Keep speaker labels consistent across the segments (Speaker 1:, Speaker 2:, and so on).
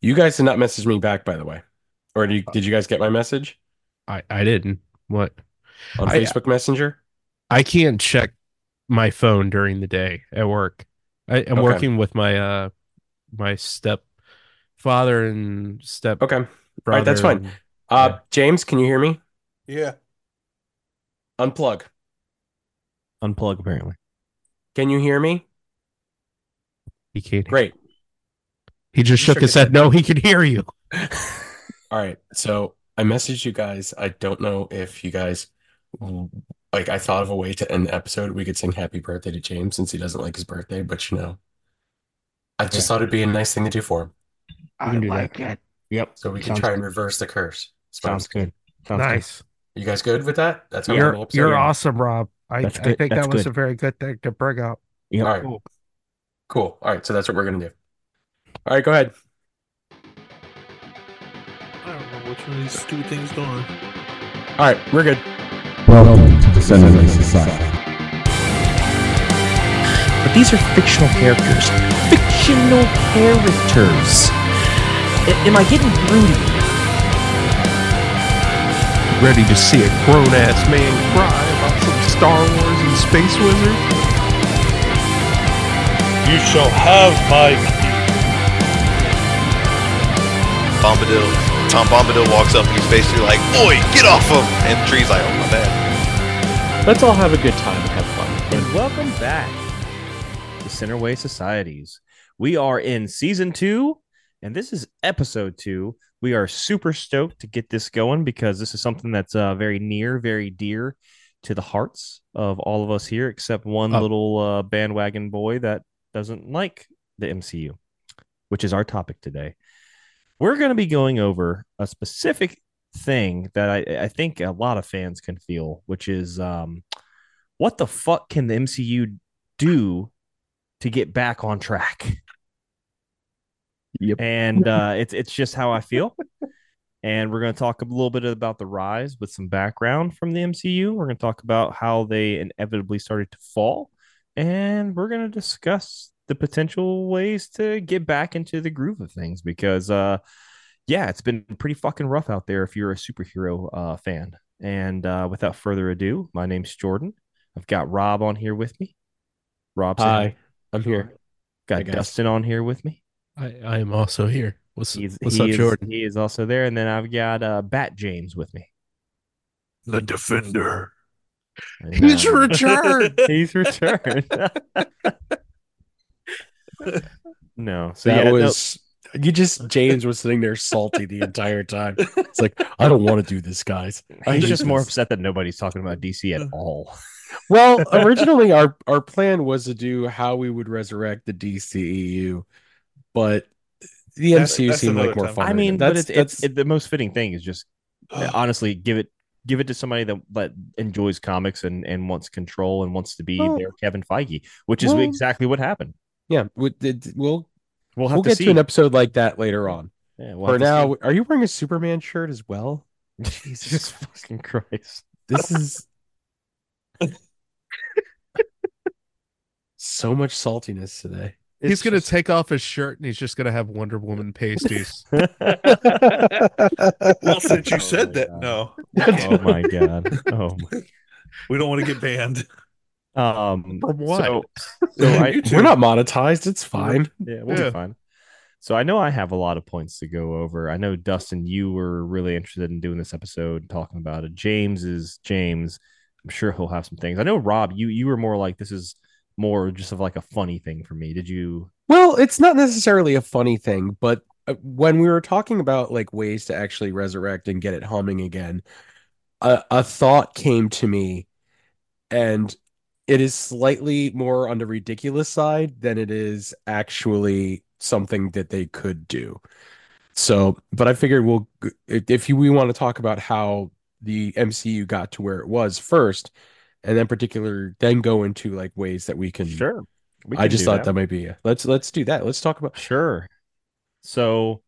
Speaker 1: You guys did not message me back, by the way. Or did you, did you guys get my message
Speaker 2: I I didn't. What?
Speaker 1: on
Speaker 2: I-
Speaker 1: Facebook Messenger?
Speaker 2: I can't check my phone during the day at work. I, I'm
Speaker 1: Okay.
Speaker 2: working with my uh my step father and step
Speaker 1: Okay.
Speaker 2: brother.
Speaker 1: right, that's fine.
Speaker 2: and-
Speaker 1: Uh,
Speaker 2: Yeah.
Speaker 1: James, can you hear me?
Speaker 3: Yeah.
Speaker 1: Unplug.
Speaker 4: Unplug apparently.
Speaker 1: Can you hear me?
Speaker 2: He can't.
Speaker 1: Great.
Speaker 2: He just shook his head. No, he can hear you.
Speaker 1: All right. So I messaged you guys. I don't know if you guys like. I thought of a way to end the episode. We could sing "Happy Birthday" to James since he doesn't like his birthday. But you know, I just thought it'd be a nice thing to do for him.
Speaker 4: I
Speaker 3: can do
Speaker 4: like it. Yep.
Speaker 1: So we can
Speaker 4: Sounds
Speaker 1: try and reverse the curse. That's what I'm
Speaker 4: Sounds good. Sounds
Speaker 2: Nice.
Speaker 1: You guys good with that? That's how
Speaker 2: You're
Speaker 1: episode?
Speaker 2: you're awesome, Rob. I, I think
Speaker 4: That's
Speaker 2: that was
Speaker 4: good.
Speaker 2: a very good thing to bring up.
Speaker 4: Good. Yep.
Speaker 1: All right.
Speaker 2: Cool.
Speaker 1: Cool. All right. So that's what we're gonna do. All right. Go ahead.
Speaker 3: I don't know which one of these two things going.
Speaker 1: All right. We're good.
Speaker 5: Welcome to the Centerlink Society.
Speaker 6: But these are fictional characters. Fictional characters. A- am I getting through?
Speaker 2: Ready to see a grown ass man cry about some Star Wars and Space Wizard?
Speaker 7: You shall have my
Speaker 8: Bombadil. Tom Bombadil walks up and he's basically like, "Oi, get off him!" And Tree's like, "Oh my bad."
Speaker 4: Let's all have a good time and have fun. And welcome back to Centerway Societies. We are in season two, and this is episode two. We are super stoked to get this going because this is something that's uh, very near, very dear to the hearts of all of us here, except one
Speaker 2: Oh.
Speaker 4: little uh, bandwagon boy that doesn't like the MCU, which is our topic today. We're going to be going over a specific thing that I, I think a lot of fans can feel, which is um, what the fuck can the MCU do to get back on track?
Speaker 2: Yep.
Speaker 4: And uh, it's it's just how I feel. And we're going to talk a little bit about the rise with some background from the MCU. We're going to talk about how they inevitably started to fall. And we're going to discuss the potential ways to get back into the groove of things because, uh, yeah, it's been pretty fucking rough out there if you're a superhero uh, fan. And uh, without further ado, my name's Jordan. I've got Rob on here with me. Rob, say
Speaker 1: Hi. I'm here.
Speaker 4: Got
Speaker 1: Hi.
Speaker 4: Dustin on here with me.
Speaker 2: I, I am also here. What's,
Speaker 4: He's,
Speaker 2: what's
Speaker 4: he
Speaker 2: up,
Speaker 4: is,
Speaker 2: Jordan?
Speaker 4: He is also there. And then I've got uh, Bat James with me.
Speaker 3: The Defender.
Speaker 2: He's returned.
Speaker 4: He's returned. No. So
Speaker 1: that
Speaker 4: yeah, no-
Speaker 1: was you. Just James was sitting there salty the entire time. It's like I don't want to do this, guys. I
Speaker 4: he's just more upset that nobody's talking about DC at uh. all.
Speaker 1: Well, originally our our plan was to do how we would resurrect the DCEU, but the
Speaker 3: That's-
Speaker 1: MCU
Speaker 3: that's
Speaker 1: seemed like more
Speaker 3: time.
Speaker 1: fun.
Speaker 4: I mean, but
Speaker 1: that's
Speaker 4: it's, it's it, the most fitting thing is just honestly give it give it to somebody that that enjoys comics and and wants control and wants to be
Speaker 1: Well-
Speaker 4: their Kevin Feige, which is
Speaker 1: well-
Speaker 4: exactly what happened.
Speaker 1: Yeah. we- it- We'll
Speaker 4: We'll have
Speaker 1: we'll
Speaker 4: to
Speaker 1: get
Speaker 4: see.
Speaker 1: to an episode like that later on.
Speaker 4: Yeah, we'll
Speaker 1: For
Speaker 4: have to
Speaker 1: now, are you wearing a Superman shirt as well?
Speaker 4: see. Jesus fucking Christ!
Speaker 1: This is so much saltiness today.
Speaker 2: He's gonna
Speaker 4: just-
Speaker 2: take off his shirt and he's just gonna have Wonder Woman pasties.
Speaker 3: Well, since you
Speaker 4: Oh
Speaker 3: said that,
Speaker 4: God.
Speaker 3: no,
Speaker 4: oh my god! Oh my.
Speaker 3: we don't want to get banned.
Speaker 4: Um,
Speaker 2: From what?
Speaker 4: So, so I,
Speaker 1: We're not monetized. It's fine.
Speaker 4: Yeah, we'll
Speaker 2: Yeah.
Speaker 4: be fine. So I know I have a lot of points to go over. I know Dustin, you were really interested in doing this episode, talking about it. James is James. I'm sure he'll have some things. I know Rob, you you were more like this is more just of like a funny thing for me. Did you?
Speaker 1: Well, it's not necessarily a funny thing, but uh, when we were talking about like ways to actually resurrect and get it humming again, a, a thought came to me, and it is slightly more on the ridiculous side than it is actually something that they could do. So, but I figured we'll if you, we want to talk about how the MCU got to where it was first, and then particular then go into like ways that we can.
Speaker 4: Sure. We
Speaker 1: I just thought that. might be let's let's do that. Let's talk about
Speaker 4: Sure. So,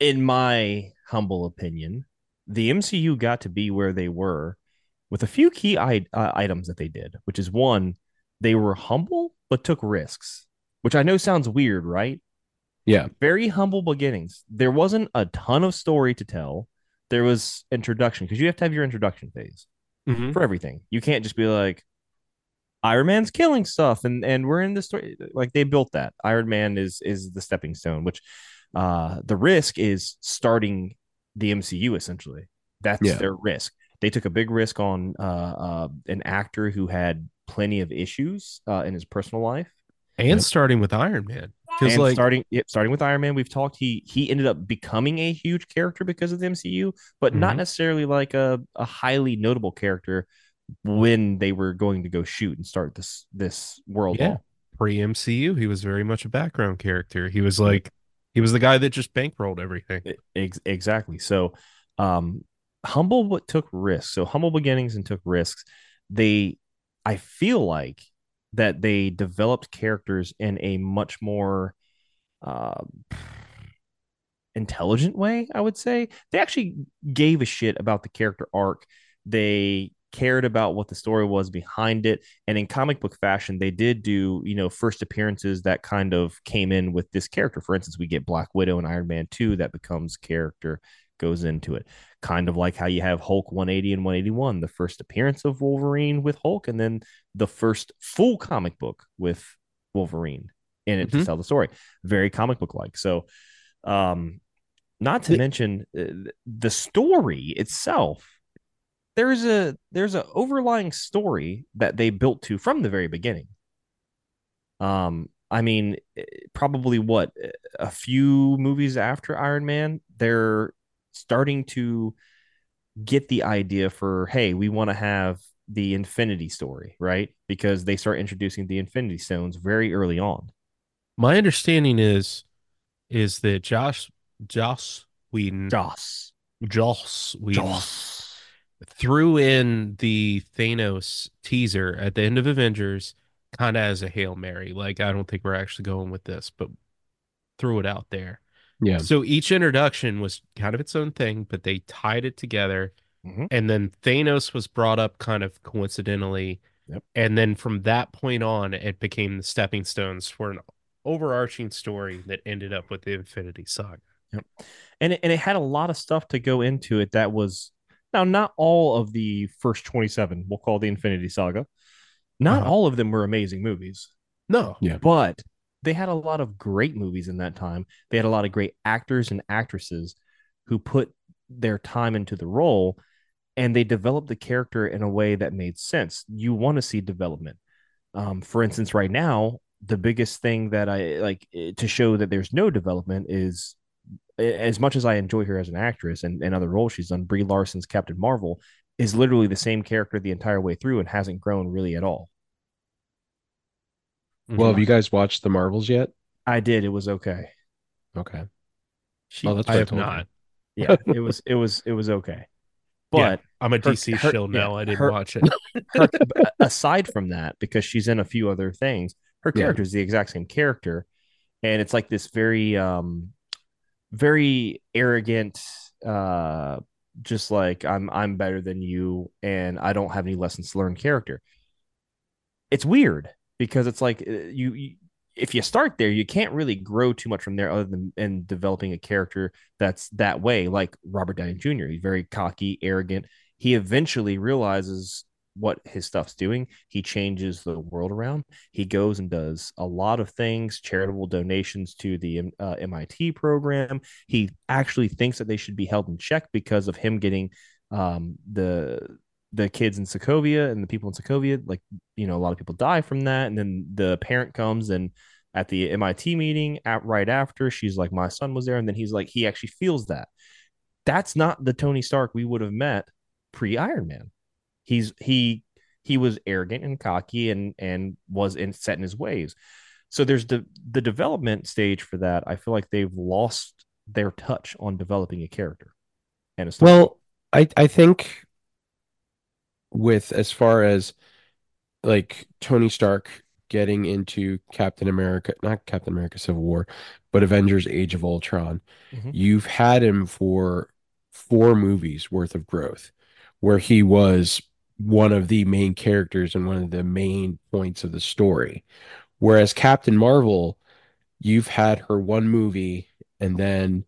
Speaker 4: in my humble opinion, the MCU got to be where they were with a few key I- uh, items that they did, which is one, they were humble but took risks, which I know sounds weird, right?
Speaker 1: Yeah.
Speaker 4: Very humble beginnings. There wasn't a ton of story to tell. There was introduction because you have to have your introduction phase
Speaker 2: Mhm.
Speaker 4: for everything. You can't just be like Iron Man's killing stuff and and we're in the story like they built that. Iron Man is is the stepping stone, which uh the risk is starting the MCU essentially. That's
Speaker 1: Yeah.
Speaker 4: their risk. They took a big risk on uh, uh an actor who had plenty of issues uh in his personal life.
Speaker 2: And starting with Iron Man. Because
Speaker 4: and
Speaker 2: like
Speaker 4: starting yep, starting with Iron Man, we've talked he he ended up becoming a huge character because of the MCU, but not
Speaker 2: Mhm.
Speaker 4: necessarily like a, a highly notable character when they were going to go shoot and start this this world
Speaker 2: Yeah. pre MCU, he was very much a background character. He was like he was the guy that just bankrolled everything.
Speaker 4: Ex- exactly. So, um, humble but took risks. So humble beginnings and took risks. They, I feel like that they developed characters in a much more uh, intelligent way. I would say they actually gave a shit about the character arc. They cared about what the story was behind it and in comic book fashion they did do you know first appearances that kind of came in with this character for instance we get black widow and iron man 2 that becomes character goes into it. Kind of like how you have hulk 180 and 181 the first appearance of wolverine with hulk and then the first full comic book with wolverine in it to
Speaker 2: Mhm.
Speaker 4: tell the story. Very comic book like. So um not to
Speaker 2: The-
Speaker 4: mention uh, the story itself there's a there's an overlying story that they built to from the very beginning. Um i mean eh, probably what eh, a few movies after iron man they're starting to get the idea for hey we want to have the infinity story right because they start introducing the infinity stones very early on
Speaker 2: My understanding is is that Josh Joss Whedon
Speaker 4: joss
Speaker 2: Joss Whedon threw in the Thanos teaser at the end of Avengers kind of as a Hail Mary. Like, I don't think we're actually going with this, but threw it out there.
Speaker 1: Yeah.
Speaker 2: So each introduction was kind of its own thing, but they tied it together.
Speaker 4: Mhm.
Speaker 2: And then Thanos was brought up kind of coincidentally.
Speaker 4: Yep.
Speaker 2: And then from that point on, it became the stepping stones for an overarching story that ended up with the Infinity Saga. Yep.
Speaker 4: and it, and it had a lot of stuff to go into it that was now not all of the first 27 we'll call the infinity saga not
Speaker 2: Uh-huh.
Speaker 4: all of them were amazing movies
Speaker 2: No.
Speaker 1: Yeah.
Speaker 4: but they had a lot of great movies in that time. They had a lot of great actors and actresses who put their time into the role and they developed the character in a way that made sense. You want to see development. Um, for instance right now the biggest thing that i like eh, to show that there's no development is as much as I enjoy her as an actress and, and other roles she's done, Brie Larson's Captain Marvel is literally the same character the entire way through and hasn't grown really at all.
Speaker 1: Well, have you guys watched the Marvels yet?
Speaker 4: I did. It was okay.
Speaker 1: Okay.
Speaker 4: She,
Speaker 1: Oh, that's
Speaker 2: I
Speaker 1: what
Speaker 2: have
Speaker 1: told you.
Speaker 2: not.
Speaker 4: yeah, it was it was it was okay.
Speaker 2: Yeah.
Speaker 4: But
Speaker 2: I'm a
Speaker 4: her-
Speaker 2: DC
Speaker 4: her-
Speaker 2: shill now.
Speaker 4: yeah,
Speaker 2: I didn't
Speaker 4: her-
Speaker 2: watch it.
Speaker 4: her, aside from that, because she's in a few other things, her
Speaker 1: Yeah.
Speaker 4: character is the exact same character, and it's like this very, um, very arrogant, uh, just like I'm I'm better than you, and I don't have any lessons to learn character. It's weird because it's like uh, you, you if you start there, you can't really grow too much from there other than in developing a character that's that way, like Robert Downey Jr. He's very cocky, arrogant. He eventually realizes what his stuff's doing. He changes the world around. He goes and does a lot of things, charitable donations to the uh, MIT program. He actually thinks that they should be held in check because of him getting um, the the kids in Sokovia and the people in Sokovia. Like you know, a lot of people die from that, and then the parent comes and at the MIT meeting at right after she's like, my son was there, and then he's like, he actually feels that. That's not the Tony Stark we would have met pre Iron Man he's he he was arrogant and cocky and and was in set in his ways so there's the the development stage for that i feel like they've lost their touch on developing a character and a.
Speaker 1: Well, I I think with as far as like Tony Stark getting into Captain America, not Captain America Civil War, but Avengers Age of Ultron,
Speaker 4: Mhm.
Speaker 1: you've had him for four movies worth of growth where he was one of the main characters and one of the main points of the story. Whereas Captain Marvel, you've had her one movie and then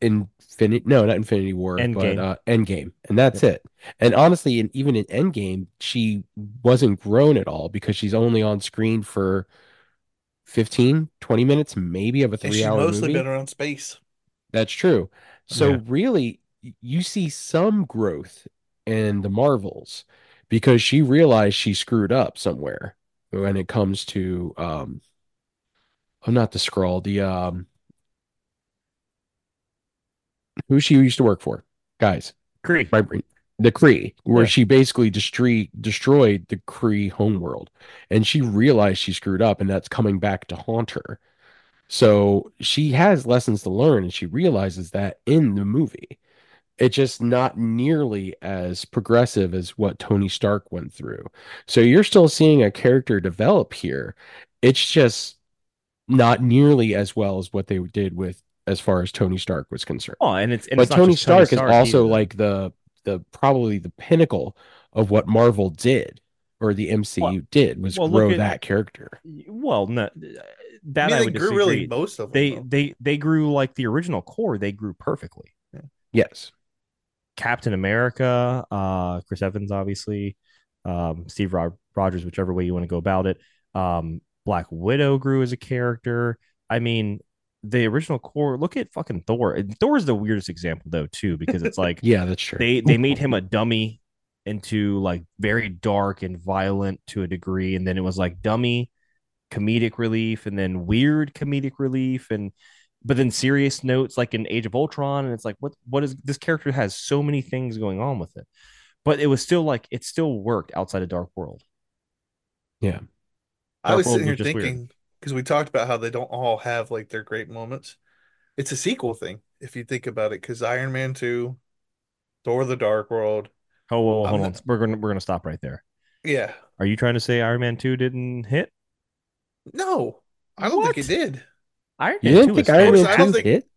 Speaker 1: Infinity no, not Infinity War, but
Speaker 4: Endgame.
Speaker 1: uh Endgame. And that's it. And honestly, and even in Endgame, she wasn't grown at all because she's only on screen for 15, 20 minutes, maybe of a three
Speaker 3: she's
Speaker 1: hour
Speaker 3: mostly been around space.
Speaker 1: That's true. So
Speaker 2: Yeah.
Speaker 1: really, you see some growth in the Marvels because she realized she screwed up somewhere when it comes to um oh not the Skrull, the um who she used to work for. Guys, my brain the Kree, where
Speaker 4: Yeah.
Speaker 1: she basically destroyed destroyed the Kree homeworld, and she realized she screwed up, and that's coming back to haunt her. So she has lessons to learn, and she realizes that in the movie. It's just not nearly as progressive as what Tony Stark went through. So you're still seeing a character develop here. It's just not nearly as well as what they did with as far as Tony Stark was concerned
Speaker 4: Oh, and it's and
Speaker 1: but
Speaker 4: it's
Speaker 1: Tony
Speaker 4: just Tony
Speaker 1: Stark is also
Speaker 4: either.
Speaker 1: like the the probably the pinnacle of what Marvel did or the MCU
Speaker 4: Well-
Speaker 1: did was
Speaker 4: well,
Speaker 1: grow
Speaker 4: at-
Speaker 1: that character.
Speaker 4: well, no, that
Speaker 3: I mean,
Speaker 4: I would
Speaker 3: grew
Speaker 4: disagree.
Speaker 3: really most of them.
Speaker 4: they
Speaker 3: though.
Speaker 4: they they grew like the original core. They grew perfectly.
Speaker 1: Yes.
Speaker 4: Captain America, uh, Chris Evans, obviously, um, Steve Rod- Rogers, whichever way you want to go about it. Um, Black Widow grew as a character. I mean, the original core. Look at fucking Thor. And Thor is the weirdest example though, too, because it's like
Speaker 1: Yeah, that's true.
Speaker 4: they they made him a dummy into like very dark and violent to a degree, and then it was like dummy comedic relief, and then weird comedic relief, and but then serious notes like in Age of Ultron, and it's like what what is this character has so many things going on with it, but it was still like it still worked outside of Dark World.
Speaker 1: yeah.
Speaker 3: I was
Speaker 4: World
Speaker 3: sitting here
Speaker 4: thinking. weird.
Speaker 3: Thinking because we talked about how they don't all have like their great moments. It's a sequel thing if you think about it, because Iron Man two, Thor: The Dark World.
Speaker 4: Oh, well,
Speaker 3: I'm
Speaker 4: hold on,
Speaker 3: not-
Speaker 4: we're gonna we're gonna stop right there.
Speaker 3: Yeah,
Speaker 4: Are you trying to say Iron Man two didn't hit?
Speaker 3: no, I don't
Speaker 4: What?
Speaker 3: think it did.
Speaker 4: Iron
Speaker 1: You
Speaker 4: Man
Speaker 1: didn't
Speaker 4: 2
Speaker 1: think
Speaker 4: was
Speaker 1: Iron
Speaker 3: was-
Speaker 1: Man
Speaker 3: I don't
Speaker 1: 2
Speaker 3: think-
Speaker 1: hit?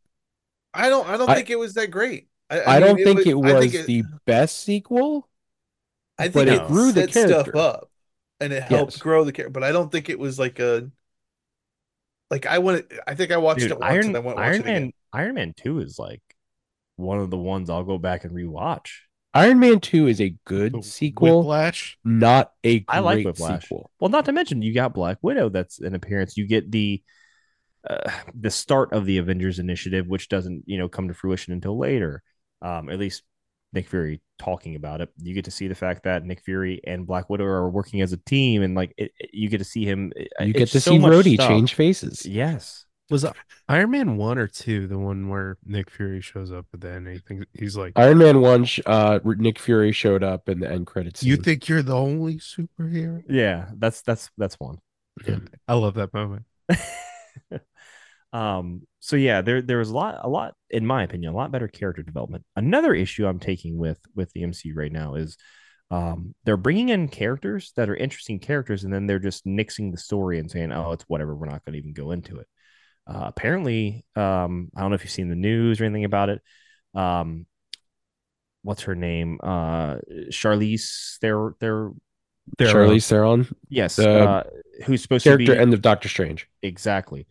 Speaker 3: I don't. I don't
Speaker 1: I-
Speaker 3: think it was that great. I,
Speaker 1: I,
Speaker 3: mean,
Speaker 1: don't think it was
Speaker 3: I think it,
Speaker 1: the best sequel.
Speaker 3: I think
Speaker 4: it
Speaker 3: it
Speaker 1: grew the
Speaker 3: set stuff
Speaker 1: character.
Speaker 3: up, and it helped
Speaker 1: Yes.
Speaker 3: grow the character. But I don't think it was like a. Like I went. I think I watched
Speaker 4: Dude,
Speaker 3: it once
Speaker 4: Iron,
Speaker 3: and I went watch
Speaker 4: Iron
Speaker 3: it again.
Speaker 4: Man Iron Man 2 is like one of the ones I'll go back and rewatch.
Speaker 1: Iron Man 2 is a good sequel,
Speaker 2: Whiplash.
Speaker 1: not a great
Speaker 4: I like Whiplash.
Speaker 1: sequel.
Speaker 4: Well, not to mention you got Black Widow that's an appearance. You get the uh, the start of the Avengers initiative, which doesn't, you know, come to fruition until later. Um, at least Nick Fury talking about it. You get to see the fact that Nick Fury and Black Widow are working as a team, and like it, it- you get to see him.
Speaker 1: You get to
Speaker 4: so
Speaker 1: see
Speaker 4: much
Speaker 1: Rhodey
Speaker 4: stuff.
Speaker 1: change faces.
Speaker 4: Yes.
Speaker 2: Was it Iron Man one or two the one where Nick Fury shows up at the end? He thinks he's like,
Speaker 1: Iron Man 1, sh- uh, Nick Fury showed up in the end credits.
Speaker 2: "You think you're the only superhero?"
Speaker 4: Yeah, that's that's that's one.
Speaker 2: I love that moment.
Speaker 4: um so yeah there there was a lot a lot in my opinion a lot better character development. Another issue i'm taking with with the mcu right now is um they're bringing in characters that are interesting characters and then they're just nixing the story and saying oh it's whatever we're not going to even go into it. Uh, apparently um i don't know if you've seen the news or anything about it um what's her name? Uh charlize they're they're
Speaker 2: There,
Speaker 1: Charlize Theron,
Speaker 4: yes
Speaker 1: The
Speaker 4: uh who's supposed to be
Speaker 1: character
Speaker 4: be
Speaker 1: end of Doctor Strange.
Speaker 4: Exactly.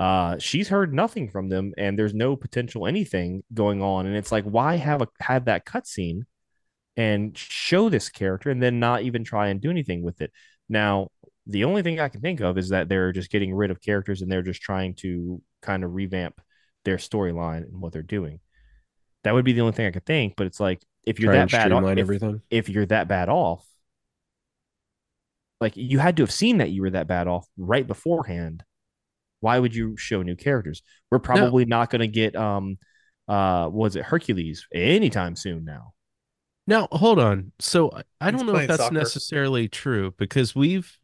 Speaker 4: Uh, she's heard nothing from them, and there's no potential anything going on. And it's like, why have a have that cutscene and show this character, and then not even try and do anything with it? Now, the only thing I can think of is that they're just getting rid of characters, and they're just trying to kind of revamp their storyline and what they're doing. That would be the only thing I could think. But it's like, if you're
Speaker 1: Try
Speaker 4: that bad, off, if,
Speaker 1: everything.
Speaker 4: if you're that bad off, like you had to have seen that you were that bad off right beforehand. Why would you show new characters? We're probably not going to get um uh was it Hercules anytime soon now.
Speaker 2: Now, hold on. So I- I don't know if that's
Speaker 3: soccer.
Speaker 2: necessarily true because we've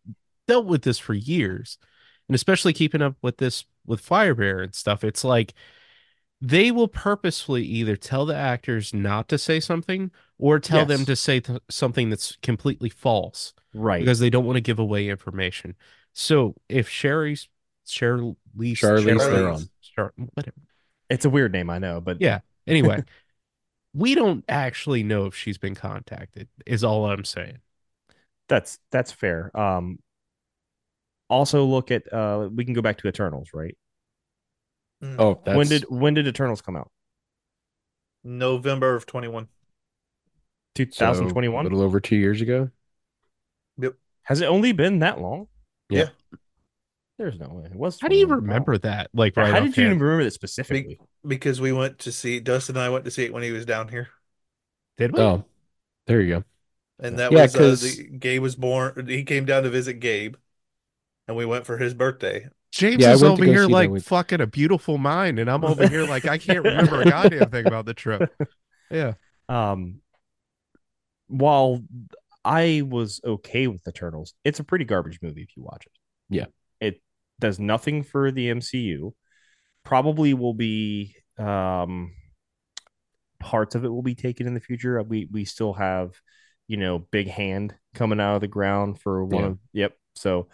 Speaker 2: dealt with this for years, and especially keeping up with this with Firebear and stuff. It's like they will purposefully either tell the actors not to say something or tell them to say th- something that's completely false
Speaker 4: Right.
Speaker 2: because they don't want to give away information. So if Sherry's Charlize
Speaker 1: Charlize
Speaker 3: Theron.
Speaker 2: Char- whatever.
Speaker 4: it's a weird name, I know, but
Speaker 2: Yeah. Anyway, we don't actually know if she's been contacted. Is all I'm saying.
Speaker 4: that's that's fair. Um Also, look at uh, we can go back to Eternals, right?
Speaker 3: Mm.
Speaker 1: Oh, that's
Speaker 4: When did when did Eternals come out?
Speaker 3: November of 21.
Speaker 1: so
Speaker 4: 2021.
Speaker 1: a little over two years ago.
Speaker 4: Yep has it only been that long?
Speaker 1: Yeah.
Speaker 4: There's no way. It was.
Speaker 2: How do you
Speaker 4: 21. Wow.
Speaker 2: remember that? Like
Speaker 4: Yeah,
Speaker 2: right
Speaker 4: how did you
Speaker 2: offhand?
Speaker 4: even remember that specifically?
Speaker 3: Because we went to see Dustin and I went to see it when he was down here.
Speaker 2: Did we?
Speaker 1: Oh, there you go.
Speaker 3: And that
Speaker 1: Yeah,
Speaker 3: was uh,
Speaker 1: 'cause-
Speaker 3: the, Gabe was born. He came down to visit Gabe, and we went for his birthday.
Speaker 2: James
Speaker 1: Yeah,
Speaker 2: is over here like
Speaker 1: with-
Speaker 2: fucking a beautiful mind, and I'm over here like I can't remember a goddamn thing about the trip. Yeah.
Speaker 4: Um, while I was okay with the Eternals, it's a pretty garbage movie if you watch it.
Speaker 1: Yeah.
Speaker 4: it does nothing for the MCU. Probably will be um parts of it will be taken in the future. We we still have, you know, big hand coming out of the ground for one
Speaker 1: Yeah.
Speaker 4: of yep. So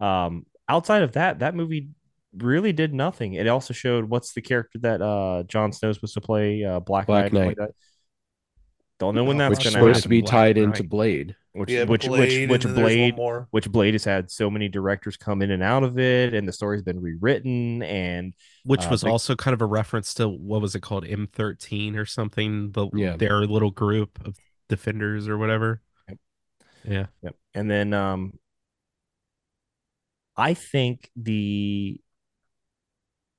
Speaker 4: um outside of that, that movie really did nothing. It also showed what's the character that uh Jon Snow supposed to play, uh Black,
Speaker 1: Black
Speaker 4: Knight.
Speaker 1: Knight.
Speaker 4: Like. Don't know when
Speaker 2: Oh,
Speaker 4: that's
Speaker 1: Which
Speaker 4: gonna
Speaker 1: supposed
Speaker 4: happen.
Speaker 1: to be
Speaker 2: Black
Speaker 1: tied into
Speaker 2: Knight.
Speaker 1: Blade.
Speaker 4: which
Speaker 3: Yeah,
Speaker 4: which
Speaker 3: Blade,
Speaker 4: which which
Speaker 3: and then there's one
Speaker 4: Blade
Speaker 3: more.
Speaker 4: which Blade has had so many directors come in and out of it, and the story's been rewritten. And
Speaker 2: Which
Speaker 4: Uh,
Speaker 2: was
Speaker 4: big-
Speaker 2: also kind of a reference to what was it called, M13 or something? The
Speaker 1: Yeah.
Speaker 2: their little group of defenders or whatever.
Speaker 4: Yep.
Speaker 2: Yeah.
Speaker 4: Yep. And then um I think the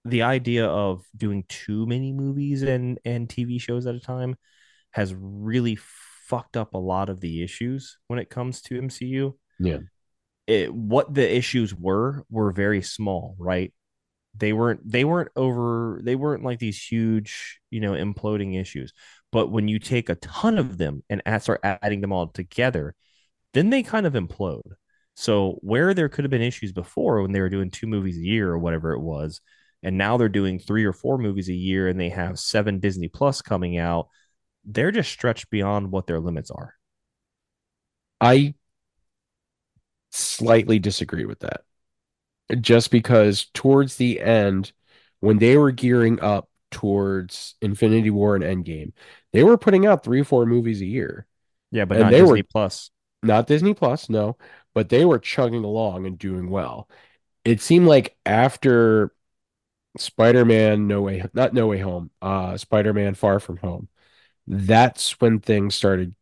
Speaker 4: the idea of doing too many movies and and TV shows at a time has really fucked up a lot of the issues when it comes to MCU.
Speaker 1: Yeah.
Speaker 4: It, what the issues were were very small, right? They weren't they weren't over they weren't like these huge, you know, imploding issues. But when you take a ton of them and start adding them all together, then they kind of implode. So where there could have been issues before when they were doing two movies a year or whatever it was, and now they're doing three or four movies a year and they have seven Disney Plus coming out, they're just stretched beyond what their limits are.
Speaker 1: I slightly disagree with that. Just because towards the end, when they were gearing up towards Infinity War and Endgame, they were putting out three or four movies a year.
Speaker 4: Yeah, but
Speaker 1: And
Speaker 4: not
Speaker 1: they
Speaker 4: Disney
Speaker 1: were-
Speaker 4: Plus.
Speaker 1: Not Disney Plus, no, but they were chugging along and doing well. It seemed like after Spider-Man No Way, not No Way Home, uh, Spider-Man Far From Home, that's when things started.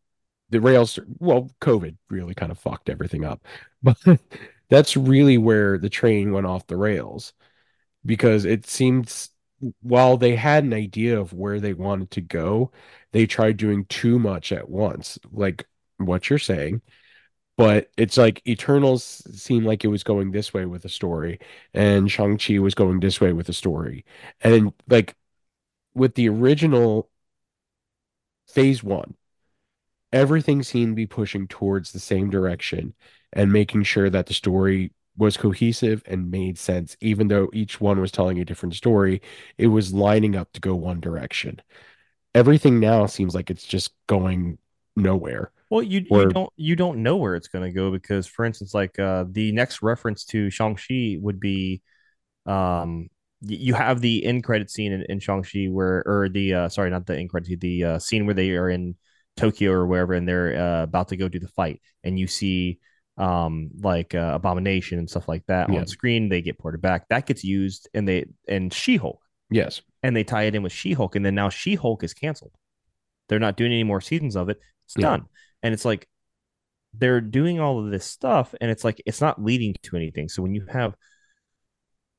Speaker 1: The rails, well, COVID really kind of fucked everything up, but that's really where the train went off the rails because it seems while they had an idea of where they wanted to go, they tried doing too much at once, like what you're saying. But it's like Eternals seemed like it was going this way with a story, and Shang-Chi was going this way with a story. And like, with the original phase one, everything seemed to be pushing towards the same direction and making sure that the story was cohesive and made sense, even though each one was telling a different story, it was lining up to go one direction. Everything now seems like it's just going nowhere.
Speaker 4: Well, you
Speaker 1: Or-
Speaker 4: you don't you don't know where it's going to go because, for instance, like uh, the next reference to Shang Chi would be, um, you have the end credit scene in, in Shang Chi where, or the uh, sorry, not the end credit, the uh, scene where they are in Tokyo or wherever, and they're uh, about to go do the fight, and you see um like uh, abomination and stuff like that
Speaker 1: Yeah.
Speaker 4: on screen they get ported back that gets used and they and she-hulk
Speaker 1: Yes.
Speaker 4: and they tie it in with She-Hulk, and then now She-Hulk is canceled. They're not doing any more seasons of it. It's
Speaker 1: Yeah.
Speaker 4: done. And it's like they're doing all of this stuff, and it's like it's not leading to anything. So when you have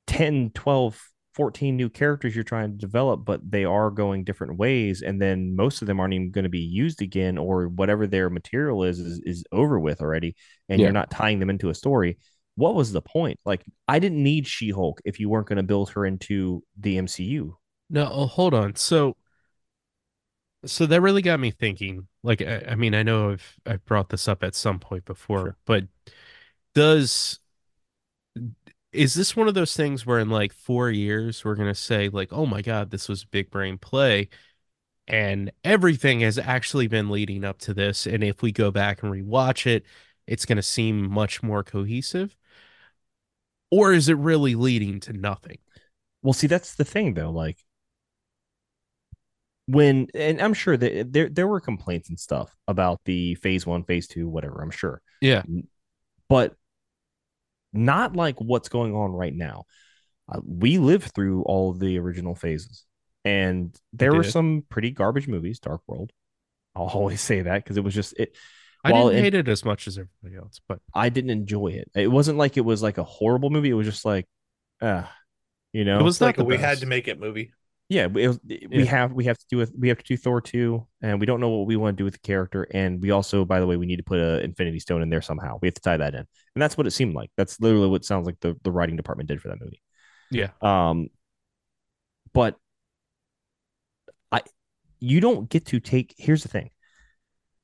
Speaker 4: 10, 12, 14 new characters you're trying to develop, but they are going different ways, and then most of them aren't even going to be used again, or whatever their material is is, is over with already, and
Speaker 1: Yeah.
Speaker 4: you're not tying them into a story. What was the point? Like, I didn't need She Hulk if you weren't going to build her into the MCU.
Speaker 2: No, oh, hold on. So, so that really got me thinking. Like, I, I mean, I know I've I've brought this up at some point before,
Speaker 4: Sure.
Speaker 2: but does is this one of those things where in like four years we're gonna say like, oh my god, this was a big brain play, and everything has actually been leading up to this, and if we go back and rewatch it, it's gonna seem much more cohesive, or is it really leading to nothing?
Speaker 4: Well, see, that's the thing though. Like when, and I'm sure that eh, there there were complaints and stuff about the phase one, phase two, whatever. I'm sure,
Speaker 2: Yeah.
Speaker 4: but not like what's going on right now. Uh, we lived through all of the original phases, and there were some pretty garbage movies. Dark World, I'll always say that because it was just it.
Speaker 2: I didn't
Speaker 4: it-
Speaker 2: hate it as much as everybody else, but
Speaker 4: I didn't enjoy it. It wasn't like it was like a horrible movie. It was just like, ah, you know,
Speaker 2: it was
Speaker 3: like
Speaker 2: not
Speaker 3: a we had to make it movie.
Speaker 4: Yeah. We have we have to do with we have to do Thor two, and we don't know what we want to do with the character, and we also, by the way, we need to put a Infinity Stone in there somehow. We have to tie that in, and that's what it seemed like. That's literally what sounds like the the writing department did for that movie.
Speaker 2: Yeah.
Speaker 4: Um, but I, you don't get to take. Here's the thing: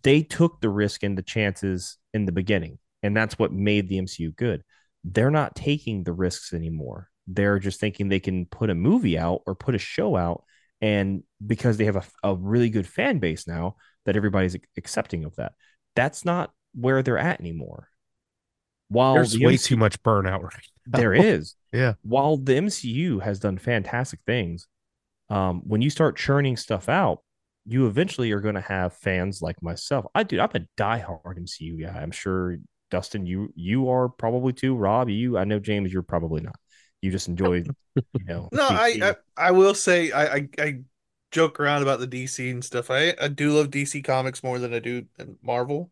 Speaker 4: they took the risk and the chances in the beginning, and that's what made the MCU good. They're not taking the risks anymore. They're just thinking they can put a movie out or put a show out, and because they have a, a really good fan base now, that everybody's accepting of that. That's not where they're at anymore. While
Speaker 2: There's
Speaker 4: the
Speaker 2: way too much burnout right now.
Speaker 4: there is.
Speaker 2: Yeah.
Speaker 4: While the MCU has done fantastic things, um, when you start churning stuff out, you eventually are going to have fans like myself. I do. I'm a diehard MCU guy. I'm sure Dustin, you you are probably too. Rob, you. I know James, you're probably not. You just enjoy, you know.
Speaker 3: No, I, I I will say I, I I joke around about the DC and stuff. I I do love DC comics more than I do Marvel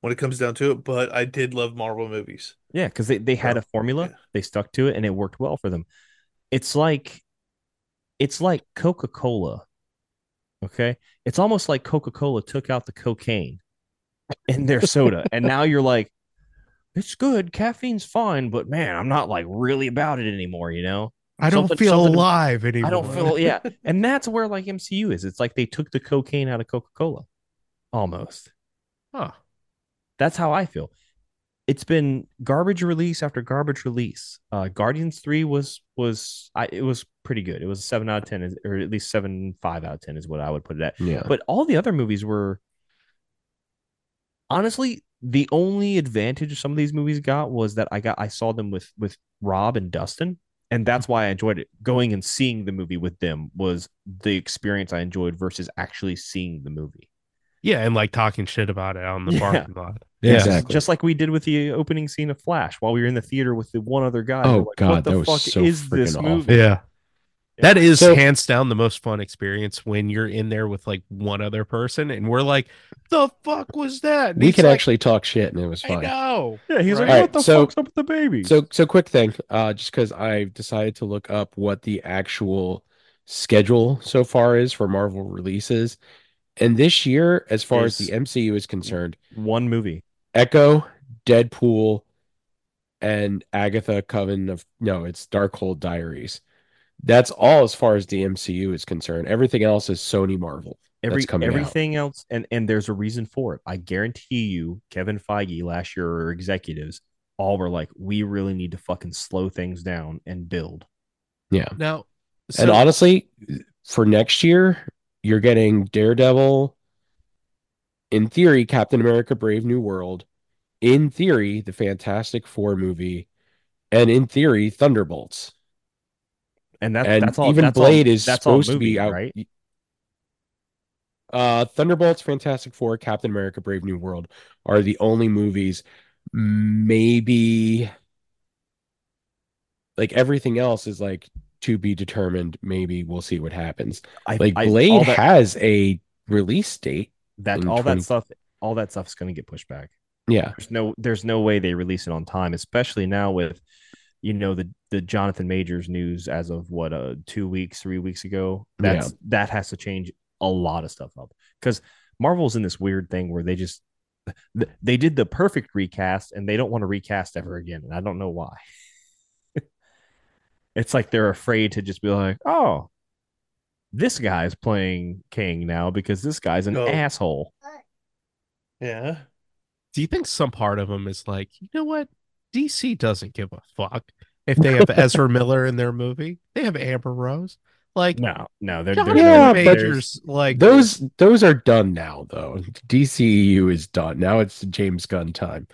Speaker 3: when it comes down to it. But I did love Marvel movies.
Speaker 4: Yeah, because they, they had a formula,
Speaker 3: yeah.
Speaker 4: they stuck to it, and it worked well for them. It's like it's like Coca-Cola. Okay. It's almost like Coca-Cola took out the cocaine in their soda. and now you're like, it's good. Caffeine's fine, but man, I'm not like really about it anymore, you know?
Speaker 2: I don't
Speaker 4: Something-
Speaker 2: feel
Speaker 4: something-
Speaker 2: alive anymore.
Speaker 4: I don't feel yeah. And that's where like MCU is. It's like they took the cocaine out of Coca-Cola. Almost.
Speaker 2: Huh.
Speaker 4: That's how I feel. It's been garbage release after garbage release. Uh, Guardians Three was was I it was pretty good. It was a seven out of ten, or at least seven five out of ten is what I would put it at.
Speaker 1: Yeah.
Speaker 4: But all the other movies were honestly the only advantage some of these movies got was that I got I saw them with with Rob and Dustin, and that's why I enjoyed it. Going and seeing the movie with them was the experience I enjoyed versus actually seeing the movie.
Speaker 2: Yeah, and like talking shit about it on the
Speaker 4: Yeah.
Speaker 2: parking lot.
Speaker 1: Yeah.
Speaker 2: Yeah.
Speaker 1: Exactly.
Speaker 4: Just like we did with the opening scene of Flash while we were in the theater with the one other guy.
Speaker 1: Oh,
Speaker 4: like,
Speaker 1: God,
Speaker 4: what the
Speaker 1: that was
Speaker 4: fuck
Speaker 1: so
Speaker 4: is this
Speaker 1: freaking
Speaker 4: movie?
Speaker 1: awful.
Speaker 2: Yeah. That is
Speaker 1: So-
Speaker 2: hands down the most fun experience when you're in there with like one other person and we're like, the fuck was that? And
Speaker 1: we
Speaker 2: he's
Speaker 1: could
Speaker 2: like,
Speaker 1: actually talk shit and it was
Speaker 2: I
Speaker 1: fine.
Speaker 2: know.
Speaker 4: Yeah, he's like,
Speaker 2: Right.
Speaker 4: what the
Speaker 1: So-
Speaker 4: fuck's up with the baby?
Speaker 1: So so quick thing, uh, just because I decided to look up what the actual schedule so far is for Marvel releases, and this year, as far as the MCU is concerned,
Speaker 4: one movie.
Speaker 1: Echo, Deadpool, and Agatha Coven of no, it's Darkhold Diaries. That's all as far as the MCU is concerned. Everything else is Sony Marvel.
Speaker 4: Every
Speaker 1: that's coming out.
Speaker 4: everything else, and and there's a reason for it. I guarantee you, Kevin Feige last year or executives all were like, we really need to fucking slow things down and build.
Speaker 1: Yeah.
Speaker 2: Now,
Speaker 1: and honestly, for next year, you're getting Daredevil, in theory, Captain America Brave New World, in theory, the Fantastic Four movie, and in theory, Thunderbolts.
Speaker 4: And that's
Speaker 1: and
Speaker 4: that's all.
Speaker 1: even
Speaker 4: that's all-
Speaker 1: Blade is
Speaker 4: that's all
Speaker 1: supposed to be out.
Speaker 4: right?
Speaker 1: Uh, Thunderbolts, Fantastic Four, Captain America Brave New World are the only movies. Maybe like everything else is like to be determined. Maybe we'll see what happens.
Speaker 4: I,
Speaker 1: Like Blade
Speaker 4: all that,
Speaker 1: has a release date.
Speaker 4: that all
Speaker 1: 20
Speaker 4: that stuff, all that stuff's going to get pushed back.
Speaker 1: Yeah.
Speaker 4: There's no there's no way they release it on time, especially now with you know the the Jonathan Majors news as of what uh two weeks, three weeks ago. That's that has to change a lot of stuff up because Marvel's in this weird thing where they just they did the perfect recast and they don't want to recast ever again, and I don't know why. it's like they're afraid to just be like, oh, this guy's playing King now because this guy's an
Speaker 3: No.
Speaker 4: asshole.
Speaker 3: Yeah.
Speaker 2: do you think some part of them is like, you know what? DC doesn't give a fuck if they have Ezra Miller in their movie. They have Amber Rose. Like,
Speaker 4: No, no, they're,
Speaker 2: Jonathan
Speaker 4: they're
Speaker 1: Yeah,
Speaker 4: no-
Speaker 1: but
Speaker 2: Majors, like
Speaker 1: Those those are done now though. DCEU is done. Now it's James Gunn time.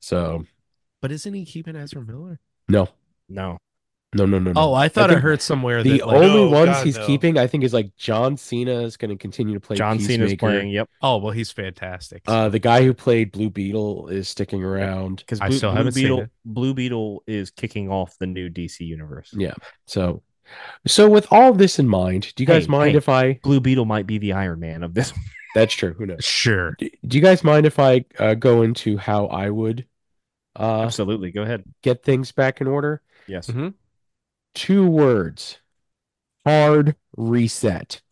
Speaker 1: So
Speaker 2: But isn't he keeping Ezra Miller?
Speaker 1: no.
Speaker 4: No,
Speaker 1: No, no, no, no.
Speaker 2: Oh, I thought I,
Speaker 1: think
Speaker 2: heard somewhere
Speaker 1: the
Speaker 2: that like,
Speaker 1: only
Speaker 3: No,
Speaker 1: ones
Speaker 3: God,
Speaker 1: he's
Speaker 3: no.
Speaker 1: keeping, I think, is like John Cena is going to continue to play.
Speaker 4: John Cena's
Speaker 1: Peacemaker.
Speaker 4: playing. Yep.
Speaker 2: oh well, he's fantastic.
Speaker 1: Uh, the guy who played Blue Beetle is sticking around.
Speaker 4: Because
Speaker 2: I
Speaker 4: Blue,
Speaker 2: still
Speaker 4: Blue
Speaker 2: haven't seen
Speaker 4: Beetle,
Speaker 2: it.
Speaker 4: Blue Beetle is kicking off the new DC universe.
Speaker 1: Yeah. So, so with all this in mind, do you guys
Speaker 4: Hey,
Speaker 1: mind
Speaker 4: hey.
Speaker 1: if I?
Speaker 4: Blue Beetle might be the Iron Man of this.
Speaker 1: That's true. Who knows?
Speaker 2: sure.
Speaker 1: Do, do you guys mind if I uh, go into how I would uh,
Speaker 4: Absolutely. Go ahead.
Speaker 1: get things back in order?
Speaker 4: Yes.
Speaker 2: Mhm.
Speaker 1: Two words: hard reset.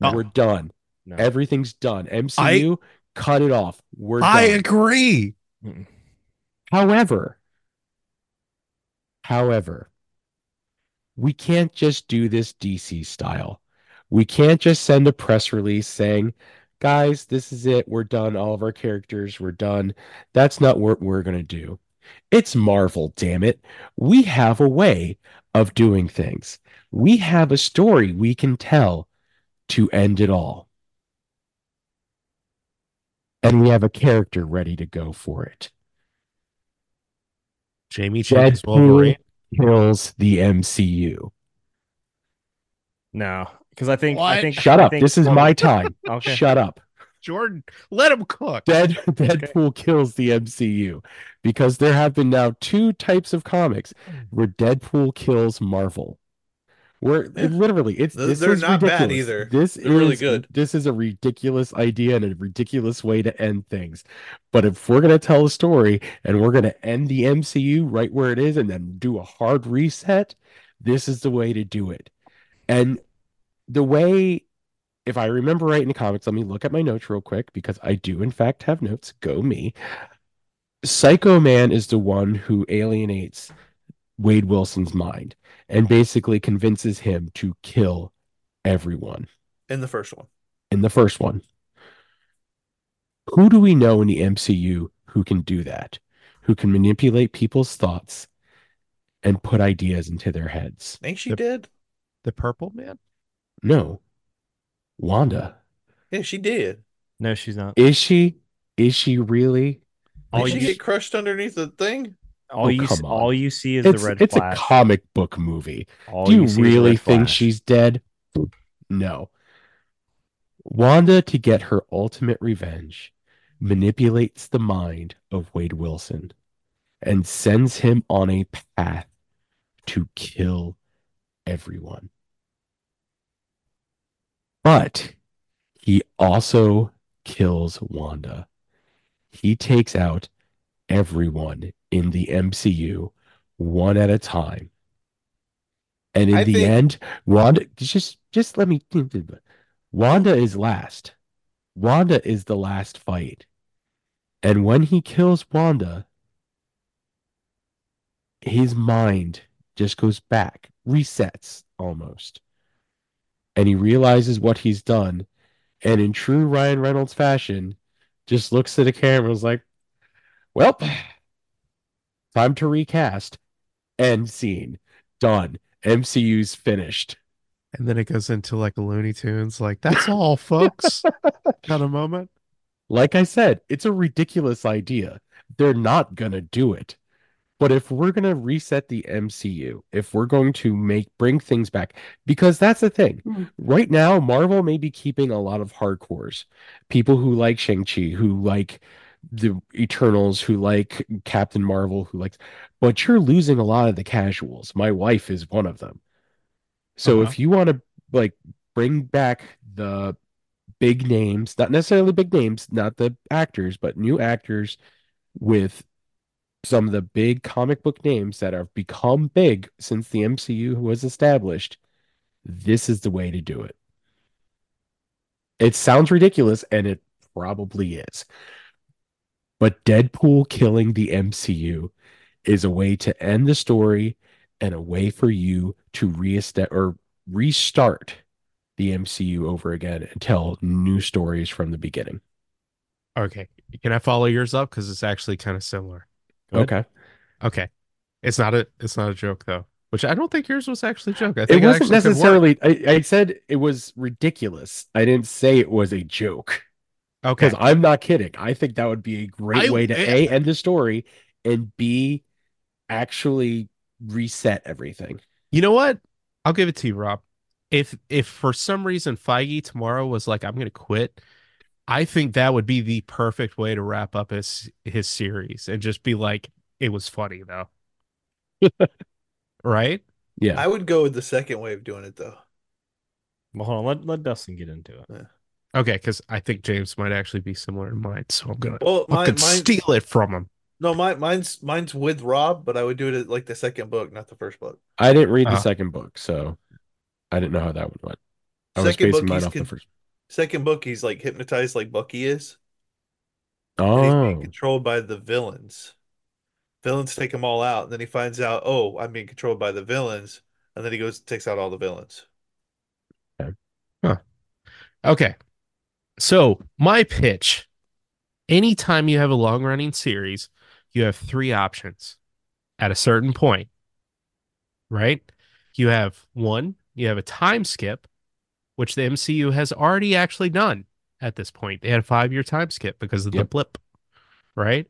Speaker 2: Oh.
Speaker 1: We're done.
Speaker 4: No.
Speaker 1: Everything's done. MCU, cut it off. We're
Speaker 2: I
Speaker 1: done.
Speaker 2: agree.
Speaker 4: Mm-mm.
Speaker 1: However, however, we can't just do this DC style. We can't just send a press release saying, guys, this is it. We're done. All of our characters, we're done. That's not what we're going to do. It's Marvel, damn it. We have a way of doing things. We have a story we can tell to end it all. And we have a character ready to go for it.
Speaker 2: Jamie Chen is Wolverine.
Speaker 1: kills the MCU.
Speaker 4: No, because I think I think
Speaker 1: Shut
Speaker 4: I
Speaker 1: up.
Speaker 4: think-
Speaker 1: This is
Speaker 4: well,
Speaker 1: my time.
Speaker 4: Okay.
Speaker 1: Shut up.
Speaker 2: Jordan, let him cook.
Speaker 1: Dead Deadpool kills the MCU because there have been now two types of comics where Deadpool kills Marvel. Where it literally it's
Speaker 3: They're-
Speaker 1: this
Speaker 3: they're
Speaker 1: is
Speaker 3: not bad either.
Speaker 1: This
Speaker 3: They're really good.
Speaker 1: This is a ridiculous idea and a ridiculous way to end things. But if we're gonna tell a story and we're gonna end the MCU right where it is and then do a hard reset, this is the way to do it. And the way if I remember right in the comics, let me look at my notes real quick because I do, in fact, have notes. Go me. Psycho Man is the one who alienates Wade Wilson's mind and basically convinces him to kill everyone
Speaker 3: in the first one.
Speaker 1: in the first one. Who do we know in the MCU who can do that? Who can manipulate people's thoughts and put ideas into their heads?
Speaker 3: I think she
Speaker 2: Yep.
Speaker 3: dead?
Speaker 2: The Purple Man.
Speaker 1: No. Wanda.
Speaker 3: Yeah, she did.
Speaker 4: No, she's not.
Speaker 1: Is she? Is she really?
Speaker 4: All
Speaker 3: Did she
Speaker 4: you,
Speaker 3: get crushed underneath the thing?
Speaker 4: all
Speaker 1: Oh,
Speaker 4: you, s-
Speaker 1: come on.
Speaker 4: all you see is
Speaker 1: It's,
Speaker 4: the red
Speaker 1: it's
Speaker 4: flash.
Speaker 1: a comic book movie.
Speaker 4: All
Speaker 1: Do you
Speaker 4: see
Speaker 1: really think
Speaker 4: flash.
Speaker 1: she's dead? No. Wanda, to get her ultimate revenge, manipulates the mind of Wade Wilson and sends him on a path to kill everyone. But he also kills Wanda. He takes out everyone in the MCU one at a time. And in
Speaker 3: I
Speaker 1: the
Speaker 3: think-
Speaker 1: end, Wanda just just let me Wanda is last. Wanda is the last fight. And when he kills Wanda, his mind just goes back, resets almost. And he realizes what he's done. And in true Ryan Reynolds fashion, just looks at the camera and is like, well, time to recast. End scene. Done. MCU's finished.
Speaker 2: And then it goes into like a Looney Tunes, like that's all, folks. kind of moment.
Speaker 1: Like I said, it's a ridiculous idea. They're not going to do it. But if we're going to reset the MCU, if we're going to make bring things back, because that's the thing. Right now, Marvel may be keeping a lot of hardcores, people who like Shang-Chi, who like the Eternals, who like Captain Marvel, who likes, but you're losing a lot of the casuals. My wife is one of them. So
Speaker 2: Uh-huh.
Speaker 1: if you want to like bring back the big names, not necessarily big names, not the actors, but new actors with some of the big comic book names that have become big since the MCU was established, this is the way to do it. It sounds ridiculous, and it probably is. But Deadpool killing the MCU is a way to end the story and a way for you to reestat or restart the MCU over again and tell new stories from the beginning.
Speaker 2: Okay. Can I follow yours up? Because it's actually kind of similar.
Speaker 1: Okay.
Speaker 2: Okay. It's not a it's not a joke though. Which I don't think yours was actually a joke. I
Speaker 1: It wasn't necessarily. I, I said it was ridiculous. I didn't say it was a joke
Speaker 2: Okay.
Speaker 1: because I'm not kidding. I think that would be a great
Speaker 2: I-
Speaker 1: way to
Speaker 2: eh,
Speaker 1: a end the story and b actually reset everything.
Speaker 2: You know what? I'll give it to you, Rob. If if for some reason Feige tomorrow was like, I'm gonna quit, I think that would be the perfect way to wrap up his his series and just be like, it was funny though. right?
Speaker 1: Yeah.
Speaker 3: I would go with the second way of doing it though.
Speaker 4: Well, hold on. Let, let Dustin get into it.
Speaker 2: Okay, because I think James might actually be similar to mine, so I'm gonna
Speaker 3: Well, mine,
Speaker 2: fucking steal it from him.
Speaker 3: no, mine, mine's mine's with Rob, but I would do it at, like the second book, not the first book.
Speaker 1: I didn't read the
Speaker 2: Oh.
Speaker 1: second book, so I didn't know how that one went. I was
Speaker 3: Second
Speaker 1: basing
Speaker 3: book,
Speaker 1: mine
Speaker 3: he's
Speaker 1: off the
Speaker 3: con-
Speaker 1: first.
Speaker 3: Second book, he's like hypnotized like Bucky is, and he's being
Speaker 1: Oh,
Speaker 3: controlled by the villains. Villains take them all out, and then he finds out, oh, I'm being controlled by the villains, and then he goes takes out all the villains.
Speaker 2: Okay. So my pitch anytime you have a long running series, you have three options at a certain point, right? You have one, you have a time skip, which the MCU has already actually done at this point. They had a five year time skip because of the blip, right?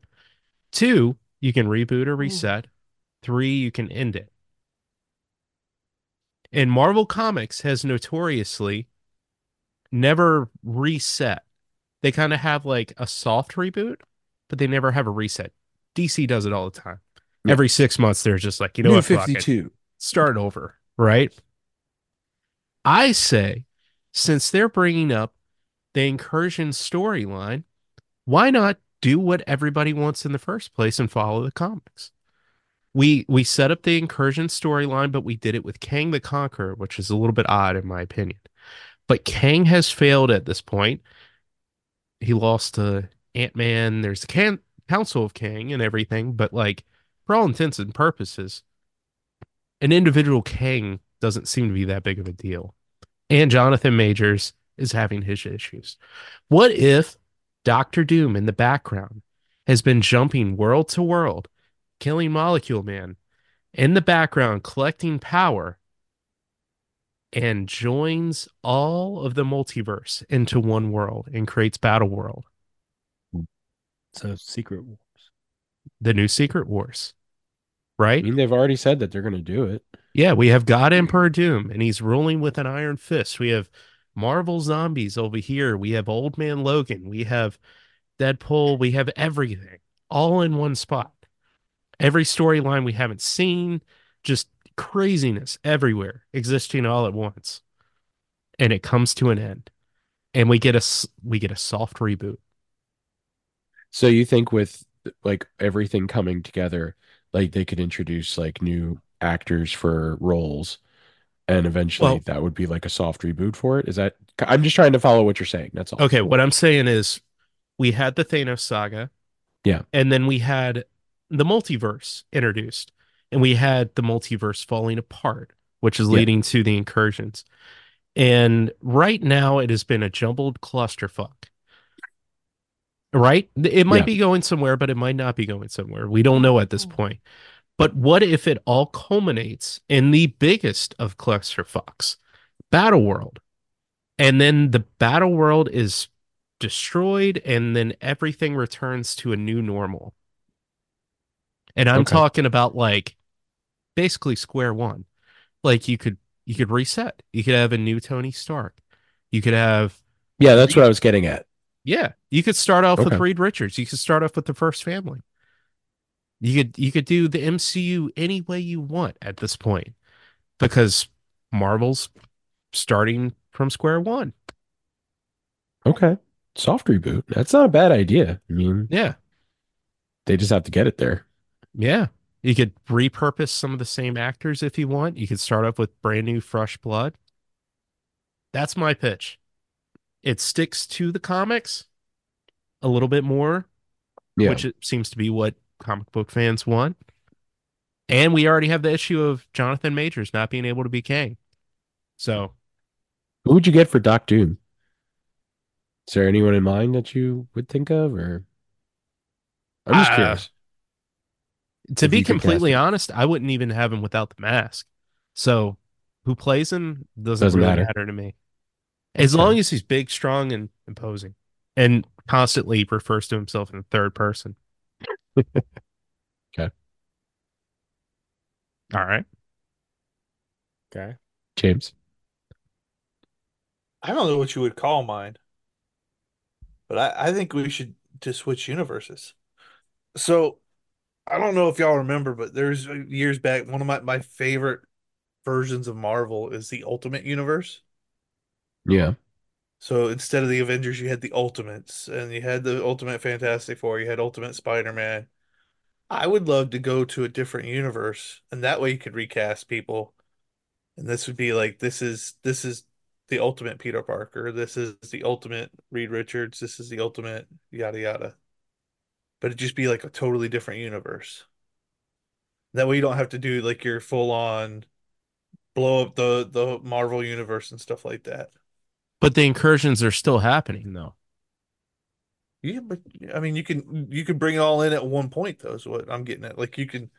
Speaker 2: Two, you can reboot or hmm. reset. Three, you can end it. And Marvel Comics has notoriously never reset. They kind of have like a soft reboot, but they never have a reset. DC does it all the time.
Speaker 1: Yeah.
Speaker 2: Every six months, they're just like, you know
Speaker 1: New
Speaker 2: what,
Speaker 1: 52.
Speaker 2: start over, right? I say, since they're bringing up the incursion storyline, why not do what everybody wants in the first place and follow the comics? We we set up the incursion storyline, but we did it with Kang the Conqueror, which is a little bit odd in my opinion. But Kang has failed at this point. He lost to Ant Man. There's the can- Council of Kang and everything, but like for all intents and purposes, an individual Kang doesn't seem to be that big of a deal. And Jonathan Majors is having his issues. What if Doctor Doom in the background has been jumping world to world, killing Molecule Man in the background, collecting power, and joins all of the multiverse into one world and creates Battle World,
Speaker 4: So Secret Wars.
Speaker 2: the new Secret Wars? Right?
Speaker 1: I mean, they've already said that they're going to do it.
Speaker 2: Yeah, we have God Emperor Doom, and he's ruling with an iron fist. We have Marvel zombies over here. We have Old Man Logan. We have Deadpool. We have everything all in one spot. Every storyline we haven't seen, just craziness everywhere, existing all at once. And it comes to an end. And we get a we get a soft reboot.
Speaker 1: So you think with like everything coming together, like they could introduce like new actors for roles, and eventually
Speaker 2: Well-
Speaker 1: that would be like a soft reboot for it? Is that? I'm just trying to follow what you're saying. That's all.
Speaker 2: Okay, what I'm saying is we had the Thanos saga.
Speaker 1: Yeah.
Speaker 2: And then we had the multiverse introduced. And we had the multiverse falling apart, which is
Speaker 1: Yeah.
Speaker 2: leading to the incursions. And right now it has been a jumbled clusterfuck. Right? It might
Speaker 1: Yeah.
Speaker 2: be going somewhere, but it might not be going somewhere. We don't know at this hmm. point. But what if it all culminates in the biggest of clusterfucks, Battle World? And then the battle world is destroyed, and then everything returns to a new normal. And I'm
Speaker 1: Okay.
Speaker 2: talking about like basically square one. Like you could you could reset. You could have a new Tony Stark. You could have
Speaker 1: Yeah, that's what I was getting at.
Speaker 2: yeah, you could start off with Reed Richards. You could start off with the first family. You could you could do the MCU any way you want at this point because Marvel's starting from square one.
Speaker 1: Okay, soft reboot. That's not a bad idea. I mean,
Speaker 2: Yeah.
Speaker 1: they just have to get it there.
Speaker 2: Yeah. You could repurpose some of the same actors if you want. You could start off with brand new fresh blood. That's my pitch. It sticks to the comics a little bit more,
Speaker 1: Yeah.
Speaker 2: which it seems to be what comic book fans want. And we already have the issue of Jonathan Majors not being able to be Kang. So
Speaker 1: Who would you get for Doc Doom? Is there anyone in mind that you would think of, or I'm just
Speaker 2: Uh,
Speaker 1: curious.
Speaker 2: to be
Speaker 1: you could cast
Speaker 2: completely honest, I wouldn't even have him without the mask. So who plays him doesn't,
Speaker 1: Doesn't
Speaker 2: really
Speaker 1: matter.
Speaker 2: matter. to me. As long as he's big, strong, and imposing, and constantly refers to himself in the third person. All right.
Speaker 4: Okay.
Speaker 1: James.
Speaker 3: I don't know what you would call mine, but I, I think we should just switch universes. So I don't know if y'all remember, but there's uh, years back one of my, my favorite versions of Marvel is the Ultimate Universe.
Speaker 1: Yeah.
Speaker 3: So instead of the Avengers, you had the Ultimates, and you had the Ultimate Fantastic Four, you had Ultimate Spider-Man. I would love to go to a different universe, and that way you could recast people. And this would be like this is this is the ultimate Peter Parker. This is the ultimate Reed Richards. This is the ultimate yada yada. But it'd just be like a totally different universe. That way you don't have to do like your full on blow up the the Marvel universe and stuff like that.
Speaker 2: But the incursions are still happening though.
Speaker 3: Yeah, but I mean you can you can bring it all in at one point though, is what I'm getting at. Like you can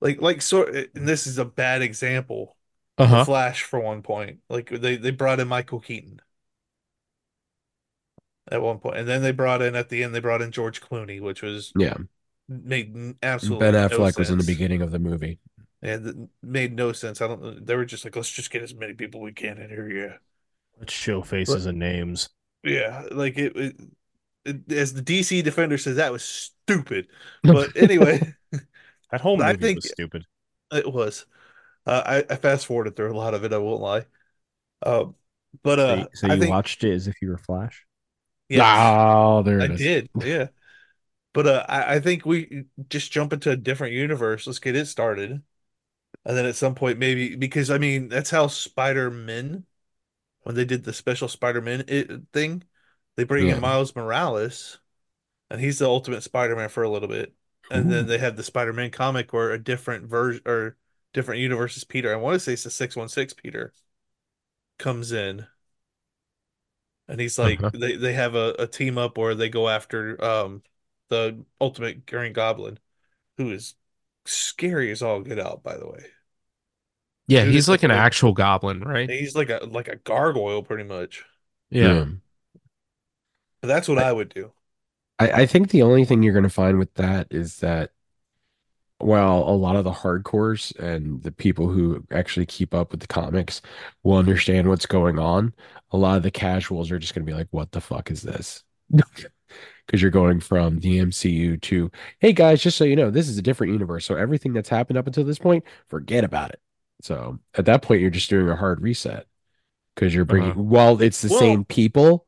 Speaker 3: like like so and this is a bad example.
Speaker 2: Uh-huh.
Speaker 3: Flash for one point. Like they they brought in Michael Keaton at one point, and then they brought in at the end they brought in George Clooney, which was
Speaker 1: Yeah.
Speaker 3: made absolutely
Speaker 1: Ben
Speaker 3: no
Speaker 1: Affleck was in the beginning of the movie.
Speaker 3: and it made no sense. I don't. They were just like, let's just get as many people we can in here. Yeah,
Speaker 4: Let's show faces and names.
Speaker 3: yeah. Like it, it, it as the DC Defender says, that was stupid. But anyway,
Speaker 4: That whole
Speaker 3: But I think-
Speaker 4: was stupid.
Speaker 3: it was. Uh, I, I fast forwarded through a lot of it. I won't lie. Um, but
Speaker 4: So
Speaker 3: uh,
Speaker 4: so
Speaker 3: I
Speaker 4: you
Speaker 3: think
Speaker 4: watched it as if you were Flash.
Speaker 3: Yeah,
Speaker 1: Oh, there
Speaker 3: I
Speaker 1: it is.
Speaker 3: did, yeah. But uh, I, I think we just jump into a different universe. Let's get it started, and then at some point maybe because I mean that's how Spider Man, when they did the special Spider Man it thing, they bring
Speaker 1: Yeah.
Speaker 3: in Miles Morales, and he's the ultimate Spider Man for a little bit, and then they have the Spider Man comic where a different version or different universes Peter. I want to say it's the six one six Peter comes in. And he's like,
Speaker 2: Uh-huh.
Speaker 3: they, they have a, a team up where they go after um the ultimate Green Goblin, who is scary as all get out, by the way.
Speaker 2: Yeah,
Speaker 3: Dude,
Speaker 2: he's like an
Speaker 3: like-
Speaker 2: actual goblin, right?
Speaker 3: He's like a like a gargoyle pretty much.
Speaker 2: Yeah.
Speaker 3: But that's what I would do.
Speaker 1: I, I think the only thing you're going to find with that is that while a lot of the hardcores and the people who actually keep up with the comics will understand what's going on, a lot of the casuals are just going to be like, what the fuck is this? Because you're going from the MCU to, hey guys, just so you know, this is a different universe. So everything that's happened up until this point, forget about it. So at that point, you're just doing a hard reset because you're bringing,
Speaker 2: Uh-huh.
Speaker 1: while it's the
Speaker 3: Well-
Speaker 1: same people,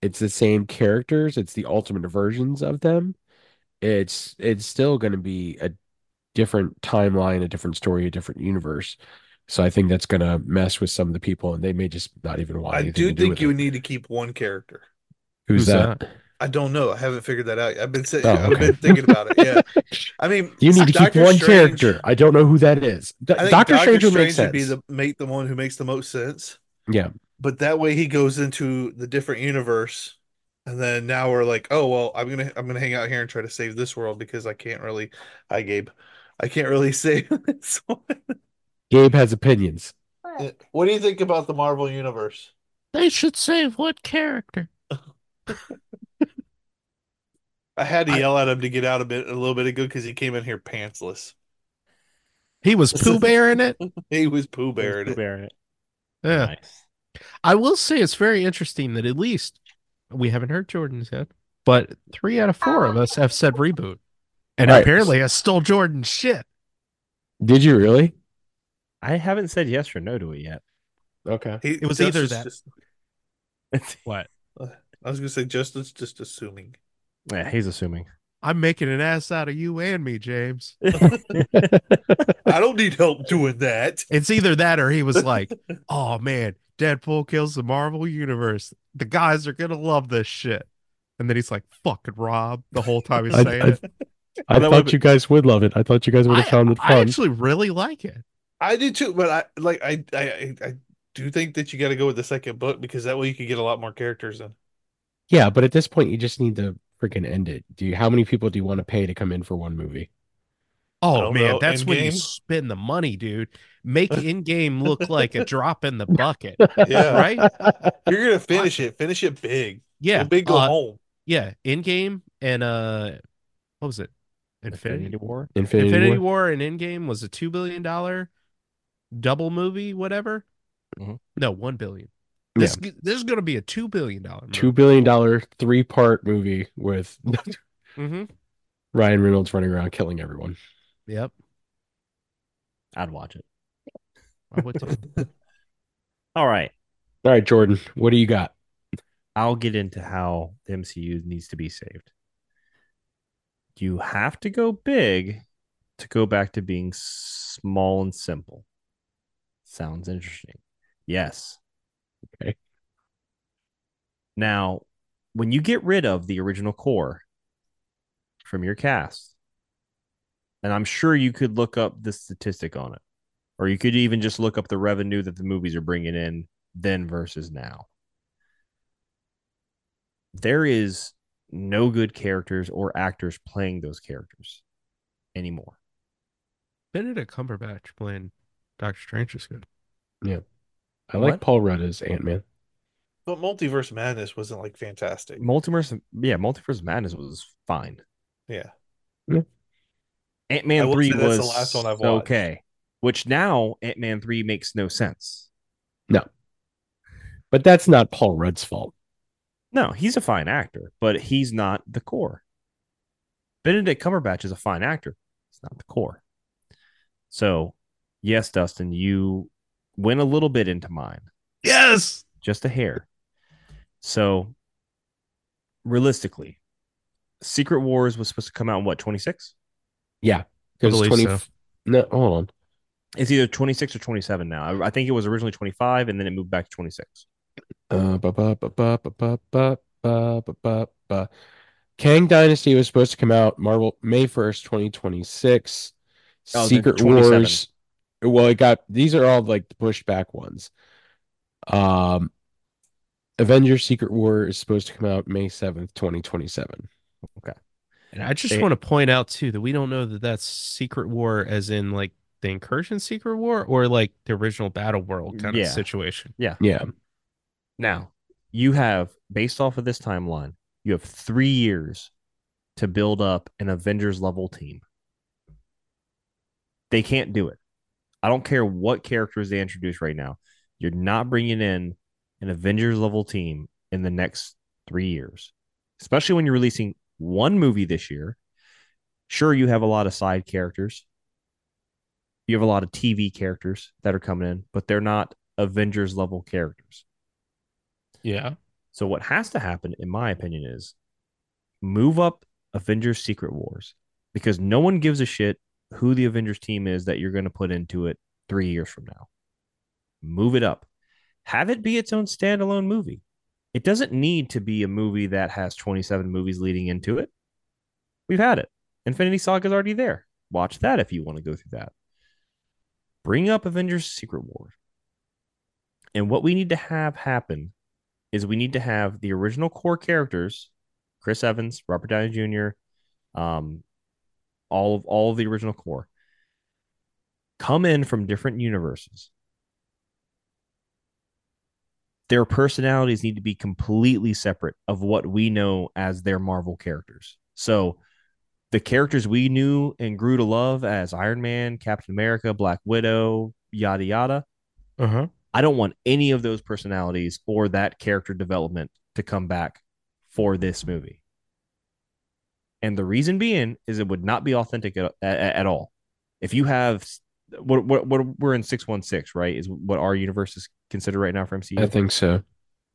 Speaker 1: it's the same characters, it's the ultimate versions of them. It's it's still going to be a different timeline, a different story, a different universe. So I think that's going to mess with some of the people, and they may just not even want
Speaker 3: I do
Speaker 1: to do
Speaker 3: think
Speaker 1: with
Speaker 3: you
Speaker 1: it.
Speaker 3: need to keep one character.
Speaker 1: Who's, that?
Speaker 3: I don't know. I haven't figured that out. I've been saying,
Speaker 1: Oh,
Speaker 3: I've been thinking about it. Yeah. I mean,
Speaker 1: You need to keep one
Speaker 3: Strange-
Speaker 1: character. I don't know who that is. D-
Speaker 3: I
Speaker 1: Doctor
Speaker 3: Doctor
Speaker 1: Strange would make
Speaker 3: Strange would
Speaker 1: sense.
Speaker 3: be the make the one who makes the most sense.
Speaker 1: Yeah,
Speaker 3: But that way he goes into the different universe, and then now we're like, oh well, I'm gonna I'm gonna hang out here and try to save this world because I can't really. Hi, Gabe. I can't really save this one.
Speaker 1: Gabe has opinions.
Speaker 3: What do you think about the Marvel universe?
Speaker 2: They should save what character?
Speaker 3: I had to
Speaker 2: I-
Speaker 3: yell at him to get out a bit a little bit ago because he came in here pantsless.
Speaker 2: He was Pooh Bear in it.
Speaker 3: He was Pooh Bear. in it.
Speaker 4: It.
Speaker 2: Yeah.
Speaker 4: Nice.
Speaker 2: I will say it's very interesting that at least we haven't heard Jordan's yet, but three out of four of us have said reboot. And
Speaker 1: Right.
Speaker 2: apparently I stole Jordan's shit.
Speaker 1: Did you really?
Speaker 4: I haven't said yes or no to it yet.
Speaker 1: Okay.
Speaker 3: He,
Speaker 2: It was
Speaker 3: Justice
Speaker 2: either that-
Speaker 3: just-
Speaker 2: What?
Speaker 3: I was gonna say Justin's just assuming.
Speaker 4: Yeah, he's assuming.
Speaker 2: I'm making an ass out of you and me, James.
Speaker 3: I don't need help doing that.
Speaker 2: It's either that or he was like, oh man, Deadpool kills the Marvel universe. The guys are gonna love this shit. And then he's like, fucking Rob, the whole time he's
Speaker 1: I-
Speaker 2: saying
Speaker 1: I-
Speaker 2: it.
Speaker 1: I
Speaker 3: That
Speaker 1: thought
Speaker 3: would've
Speaker 1: you guys would love it. I thought you guys would have found it fun.
Speaker 2: I actually really like it.
Speaker 3: I do too, but I like I I I, I do think that you got to go with the second book because that way you can get a lot more characters in.
Speaker 1: Yeah, but at this point, you just need to freaking end it. Do you? How many people do you want to pay to come in for one movie?
Speaker 2: Oh man,
Speaker 3: know,
Speaker 2: that's when you spend the money, dude. Make Endgame look like a drop in the bucket.
Speaker 3: Yeah.
Speaker 2: Right?
Speaker 3: You're gonna finish it. Finish it big.
Speaker 2: Yeah.
Speaker 3: Go big, go
Speaker 2: uh,
Speaker 3: home.
Speaker 2: Yeah. Endgame and uh what was it? Infinity,
Speaker 4: Infinity War.
Speaker 1: Infinity,
Speaker 2: Infinity
Speaker 1: War.
Speaker 2: War and Endgame was a two billion dollar double movie, whatever.
Speaker 4: Mhm.
Speaker 2: No, one billion. This this is gonna be a two billion dollar movie.
Speaker 1: Two billion dollar three part movie with
Speaker 2: Mm-hmm.
Speaker 1: Ryan Reynolds running around killing everyone.
Speaker 2: Yep.
Speaker 4: I'd watch it.
Speaker 2: I would too.
Speaker 4: All right.
Speaker 1: All right, Jordan, what do you got?
Speaker 4: I'll get into how the MCU needs to be saved. You have to go big to go back to being small and simple. Sounds interesting. Yes.
Speaker 1: Okay.
Speaker 4: Now, when you get rid of the original core from your cast, and I'm sure you could look up the statistic on it, or you could even just look up the revenue that the movies are bringing in then versus now there is no good characters or actors playing those characters anymore.
Speaker 2: Benedict Cumberbatch playing Doctor Strange is good.
Speaker 1: I like
Speaker 4: What?
Speaker 1: Paul Rudd as Ant Man.
Speaker 3: But Multiverse Madness wasn't like fantastic.
Speaker 4: Multiverse, yeah, Multiverse Madness was fine.
Speaker 3: Yeah.
Speaker 4: Ant
Speaker 3: I
Speaker 4: Man three was
Speaker 3: the last one I've watched.
Speaker 4: okay, which now Ant Man three makes no sense.
Speaker 1: No, but that's not Paul Rudd's fault.
Speaker 4: No, he's a fine actor, but he's not the core. Benedict Cumberbatch is a fine actor. He's not the core. So, yes, Dustin, you went a little bit into mine.
Speaker 2: Yes.
Speaker 4: just a hair. So, realistically, Secret Wars was supposed to come out in what, 26?
Speaker 1: Yeah,
Speaker 2: I
Speaker 1: because
Speaker 2: believe
Speaker 1: twenty.
Speaker 2: so.
Speaker 1: No, hold on.
Speaker 4: It's either 26 or 27 now. I, I think it was originally 25 and then it moved back to 26.
Speaker 1: Uh, ba, ba, ba, ba, ba, ba, ba, ba, ba, ba, ba. Kang Dynasty was supposed to come out Marvel May first, twenty twenty six.
Speaker 4: Oh,
Speaker 1: Secret Wars. Well, it got these are all like the pushed back ones. Um, Avengers Secret War is supposed to come out May seventh, twenty twenty seven.
Speaker 2: okay And I just
Speaker 4: They-
Speaker 2: want to point out too that we don't know that that's Secret War as in like the Incursion Secret War or like the original Battle World kind
Speaker 4: Yeah.
Speaker 2: of situation.
Speaker 1: Yeah.
Speaker 4: Yeah, Now, you have, based off of this timeline, you have three years to build up an Avengers level team. They can't do it. I don't care what characters they introduce right now. You're not bringing in an Avengers level team in the next three years, especially when you're releasing one movie this year. Sure, you have a lot of side characters. You have a lot of TV characters that are coming in, but they're not Avengers level characters.
Speaker 2: Yeah.
Speaker 4: So what has to happen, in my opinion, is move up Avengers Secret Wars because no one gives a shit who the Avengers team is that you're going to put into it three years from now. Move it up. Have it be its own standalone movie. It doesn't need to be a movie that has 27 movies leading into it. We've had it. Infinity Saga is already there. Watch that if you want to go through that. Bring up Avengers Secret War. And what we need to have happen is we need to have the original core characters, Chris Evans, Robert Downey Jr., um, all of all of the original core, come in from different universes. Their personalities need to be completely separate of what we know as their Marvel characters. So the characters we knew and grew to love as Iron Man, Captain America, Black Widow, yada yada,
Speaker 2: Uh huh.
Speaker 4: I don't want any of those personalities or that character development to come back for this movie. And the reason being is it would not be authentic at, at, at all. If you have what, what what we're in 616, right? Is what our universe is considered right now for MCU.
Speaker 1: I think so.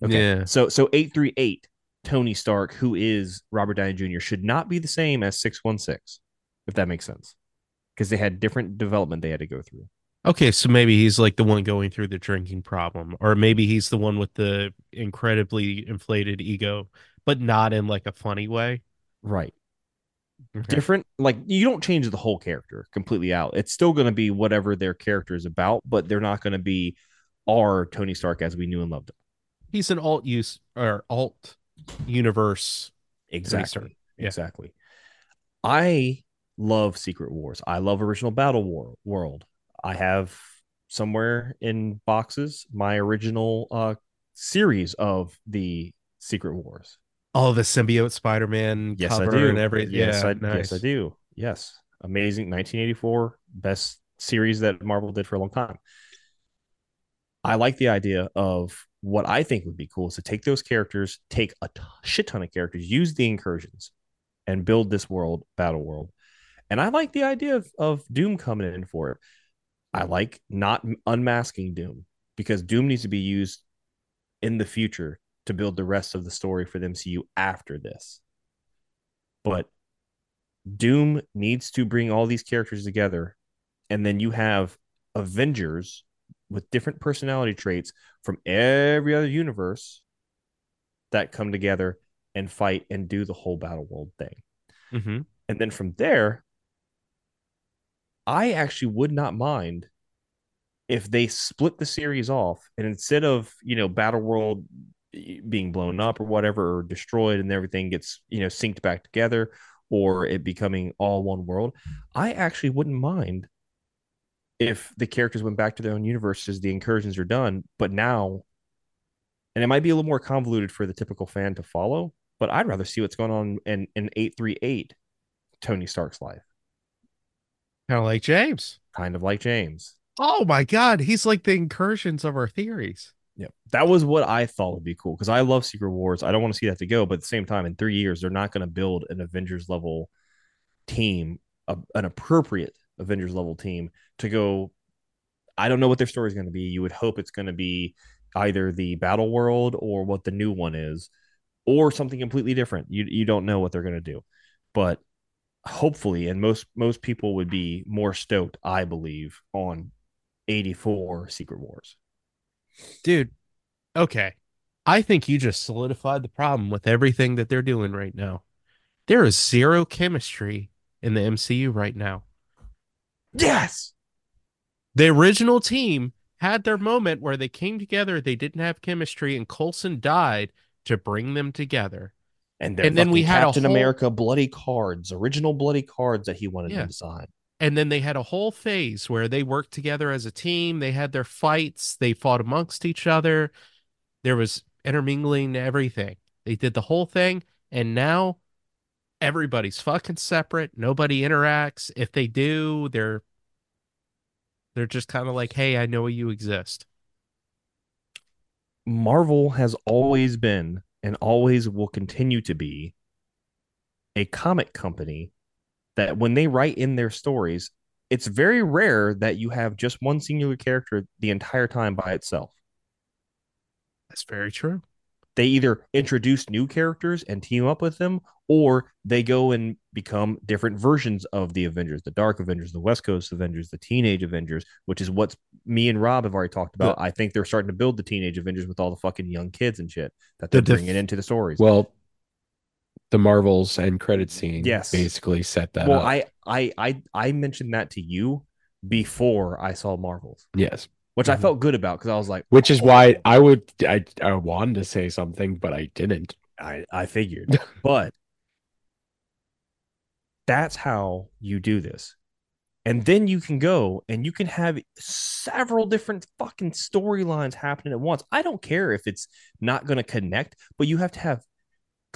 Speaker 4: Okay.
Speaker 2: Yeah.
Speaker 4: So so 838 Tony Stark who is Robert Downey Jr. should not be the same as 616 if that makes sense. Because they had different development they had to go through.
Speaker 2: Okay, so maybe he's like the one going through the drinking problem, or maybe he's the one with the incredibly inflated ego, but not in like a funny way.
Speaker 4: Right.
Speaker 2: Okay.
Speaker 4: different like you don't change the whole character completely out. It's still going to be whatever their character is about but they're not going to be our tony stark as we knew and loved him.
Speaker 2: He's an alt use or alt universe.
Speaker 4: exactly.
Speaker 2: Yeah.
Speaker 4: exactly. I love secret wars. I love original battle war world. I have somewhere in boxes my original uh series of the secret wars
Speaker 2: Oh, the symbiote Spider-Man
Speaker 4: yes i do
Speaker 2: and everything.
Speaker 4: yes
Speaker 2: yeah,
Speaker 4: I,
Speaker 2: nice.
Speaker 4: yes i do Yes. Amazing 1984 best series that Marvel did for a long time. I like the idea of what I think would be cool is to take those characters, take a t- shit ton of characters, use the incursions, and build this world, battle world. And I like the idea of, of Doom coming in for it. I like not unmasking Doom because Doom needs to be used in the future to build the rest of the story for the MCU after this. But Doom needs to bring all these characters together, and then you have Avengers with different personality traits from every other universe that come together and fight and do the whole battle world thing.
Speaker 2: Mm-hmm.
Speaker 4: And then from there, I actually would not mind if they split the series off and instead of, you know, Battle World being blown up or whatever or destroyed and everything gets, you know, synced back together or it becoming all one world, I actually wouldn't mind if the characters went back to their own universes, the incursions are done, but now and it might be a little more convoluted for the typical fan to follow, but I'd rather see what's going on in, in 838 Tony Stark's life.
Speaker 2: Kind of like James.
Speaker 4: Kind of like James.
Speaker 2: Oh my God. He's like the incursions of our theories.
Speaker 4: Yeah. That was what I thought would be cool because I love Secret Wars. I don't want to see that to go, but at the same time, in three years, they're not going to build an Avengers level team, a, an appropriate Avengers level team to go. I don't know what their story is going to be. You would hope it's going to be either the battle world or what the new one is, or something completely different. You you don't know what they're going to do, but hopefully, and most most people would be more stoked, I believe, on eighty four Secret Wars.
Speaker 2: Dude, okay. I think you just solidified the problem with everything that they're doing right now. There is zero chemistry in the MCU right now.
Speaker 4: Yes.
Speaker 2: The original team had their moment where they came together, they didn't have chemistry, and Coulson died to bring them together.
Speaker 4: And,
Speaker 2: And then we had
Speaker 4: Captain
Speaker 2: whole-
Speaker 4: America bloody cards, original bloody cards that he wanted
Speaker 2: Yeah.
Speaker 4: them to sign.
Speaker 2: And then they had a whole phase where they worked together as a team. They had their fights, they fought amongst each other. There was intermingling everything. They did the whole thing. And now everybody's fucking separate. Nobody interacts. If they do, they're they're just kind of like, hey, I know you exist.
Speaker 4: Marvel has always been and always will continue to be a comic company that when they write in their stories, it's very rare that you have just one singular character the entire time by itself.
Speaker 2: That's very true.
Speaker 4: They either introduce new characters and team up with them, or they go and become different versions of the Avengers, the Dark Avengers, the West Coast Avengers, the Teenage Avengers, which is what me and Rob have already talked about. I think they're starting to build the Teenage Avengers with all the fucking young kids and shit that they're
Speaker 1: The def-
Speaker 4: bringing into the stories.
Speaker 1: Well, the Marvels and credit scene
Speaker 4: Yes.
Speaker 1: basically set that
Speaker 4: well,
Speaker 1: up.
Speaker 4: I, I, I, I mentioned that to you before I saw Marvels,
Speaker 1: yes.
Speaker 4: which I
Speaker 1: Mhm.
Speaker 4: felt good about because I was like,
Speaker 1: Which is
Speaker 4: oh,
Speaker 1: why I would I I wanted to say something, but I didn't.
Speaker 4: I, I figured. but that's how you do this. And then you can go and you can have several different fucking storylines happening at once. I don't care if it's not going to connect, but you have to have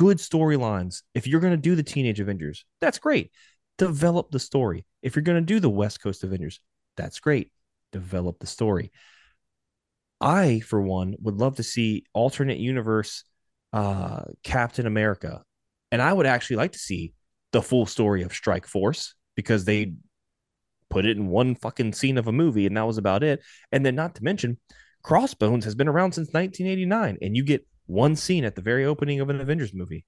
Speaker 4: good storylines. If you're going to do the Teenage Avengers, that's great. Develop the story. If you're going to do the West Coast Avengers, that's great. Develop the story. I, for one, would love to see alternate universe uh, Captain America. And I would actually like to see the full story of Strike Force because they put it in one fucking scene of a movie and that was about it. And then, not to mention, Crossbones has been around since 1989, and you get one scene at the very opening of an Avengers movie.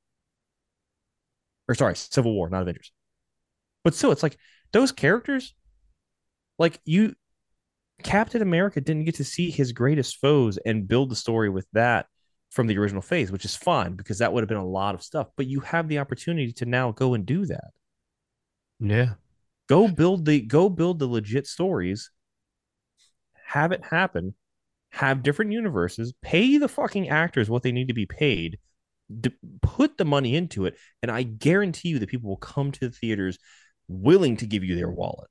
Speaker 4: Or, sorry, Civil War, not Avengers. But still, it's like those characters, like you, Captain America didn't get to see his greatest foes and build the story with that from the original phase, which is fine because that would have been a lot of stuff. But you have the opportunity to now go and do that.
Speaker 2: Yeah.
Speaker 4: Go build the go build the legit stories. Have it happen. Have different universes. Pay the fucking actors what they need to be paid. D- put the money into it, and I guarantee you that people will come to the theaters willing to give you their wallet.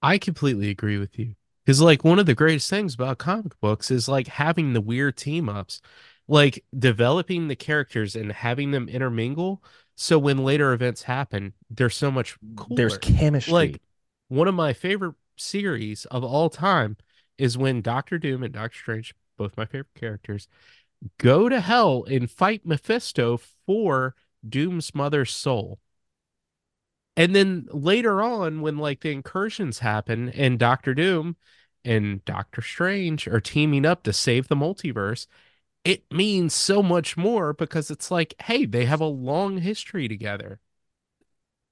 Speaker 2: I completely agree with you. Because like one of the greatest things about comic books is like having the weird team ups, like developing the characters and having them intermingle. So when later events happen, they're so much cooler.
Speaker 4: There's chemistry.
Speaker 2: like one of my favorite series of all time is when Doctor Doom and Doctor Strange, both my favorite characters, go to hell and fight Mephisto for Doom's mother's soul. And then later on, when like the incursions happen and Doctor Doom and Doctor Strange are teaming up to save the multiverse, it means so much more because it's like, hey, they have a long history together.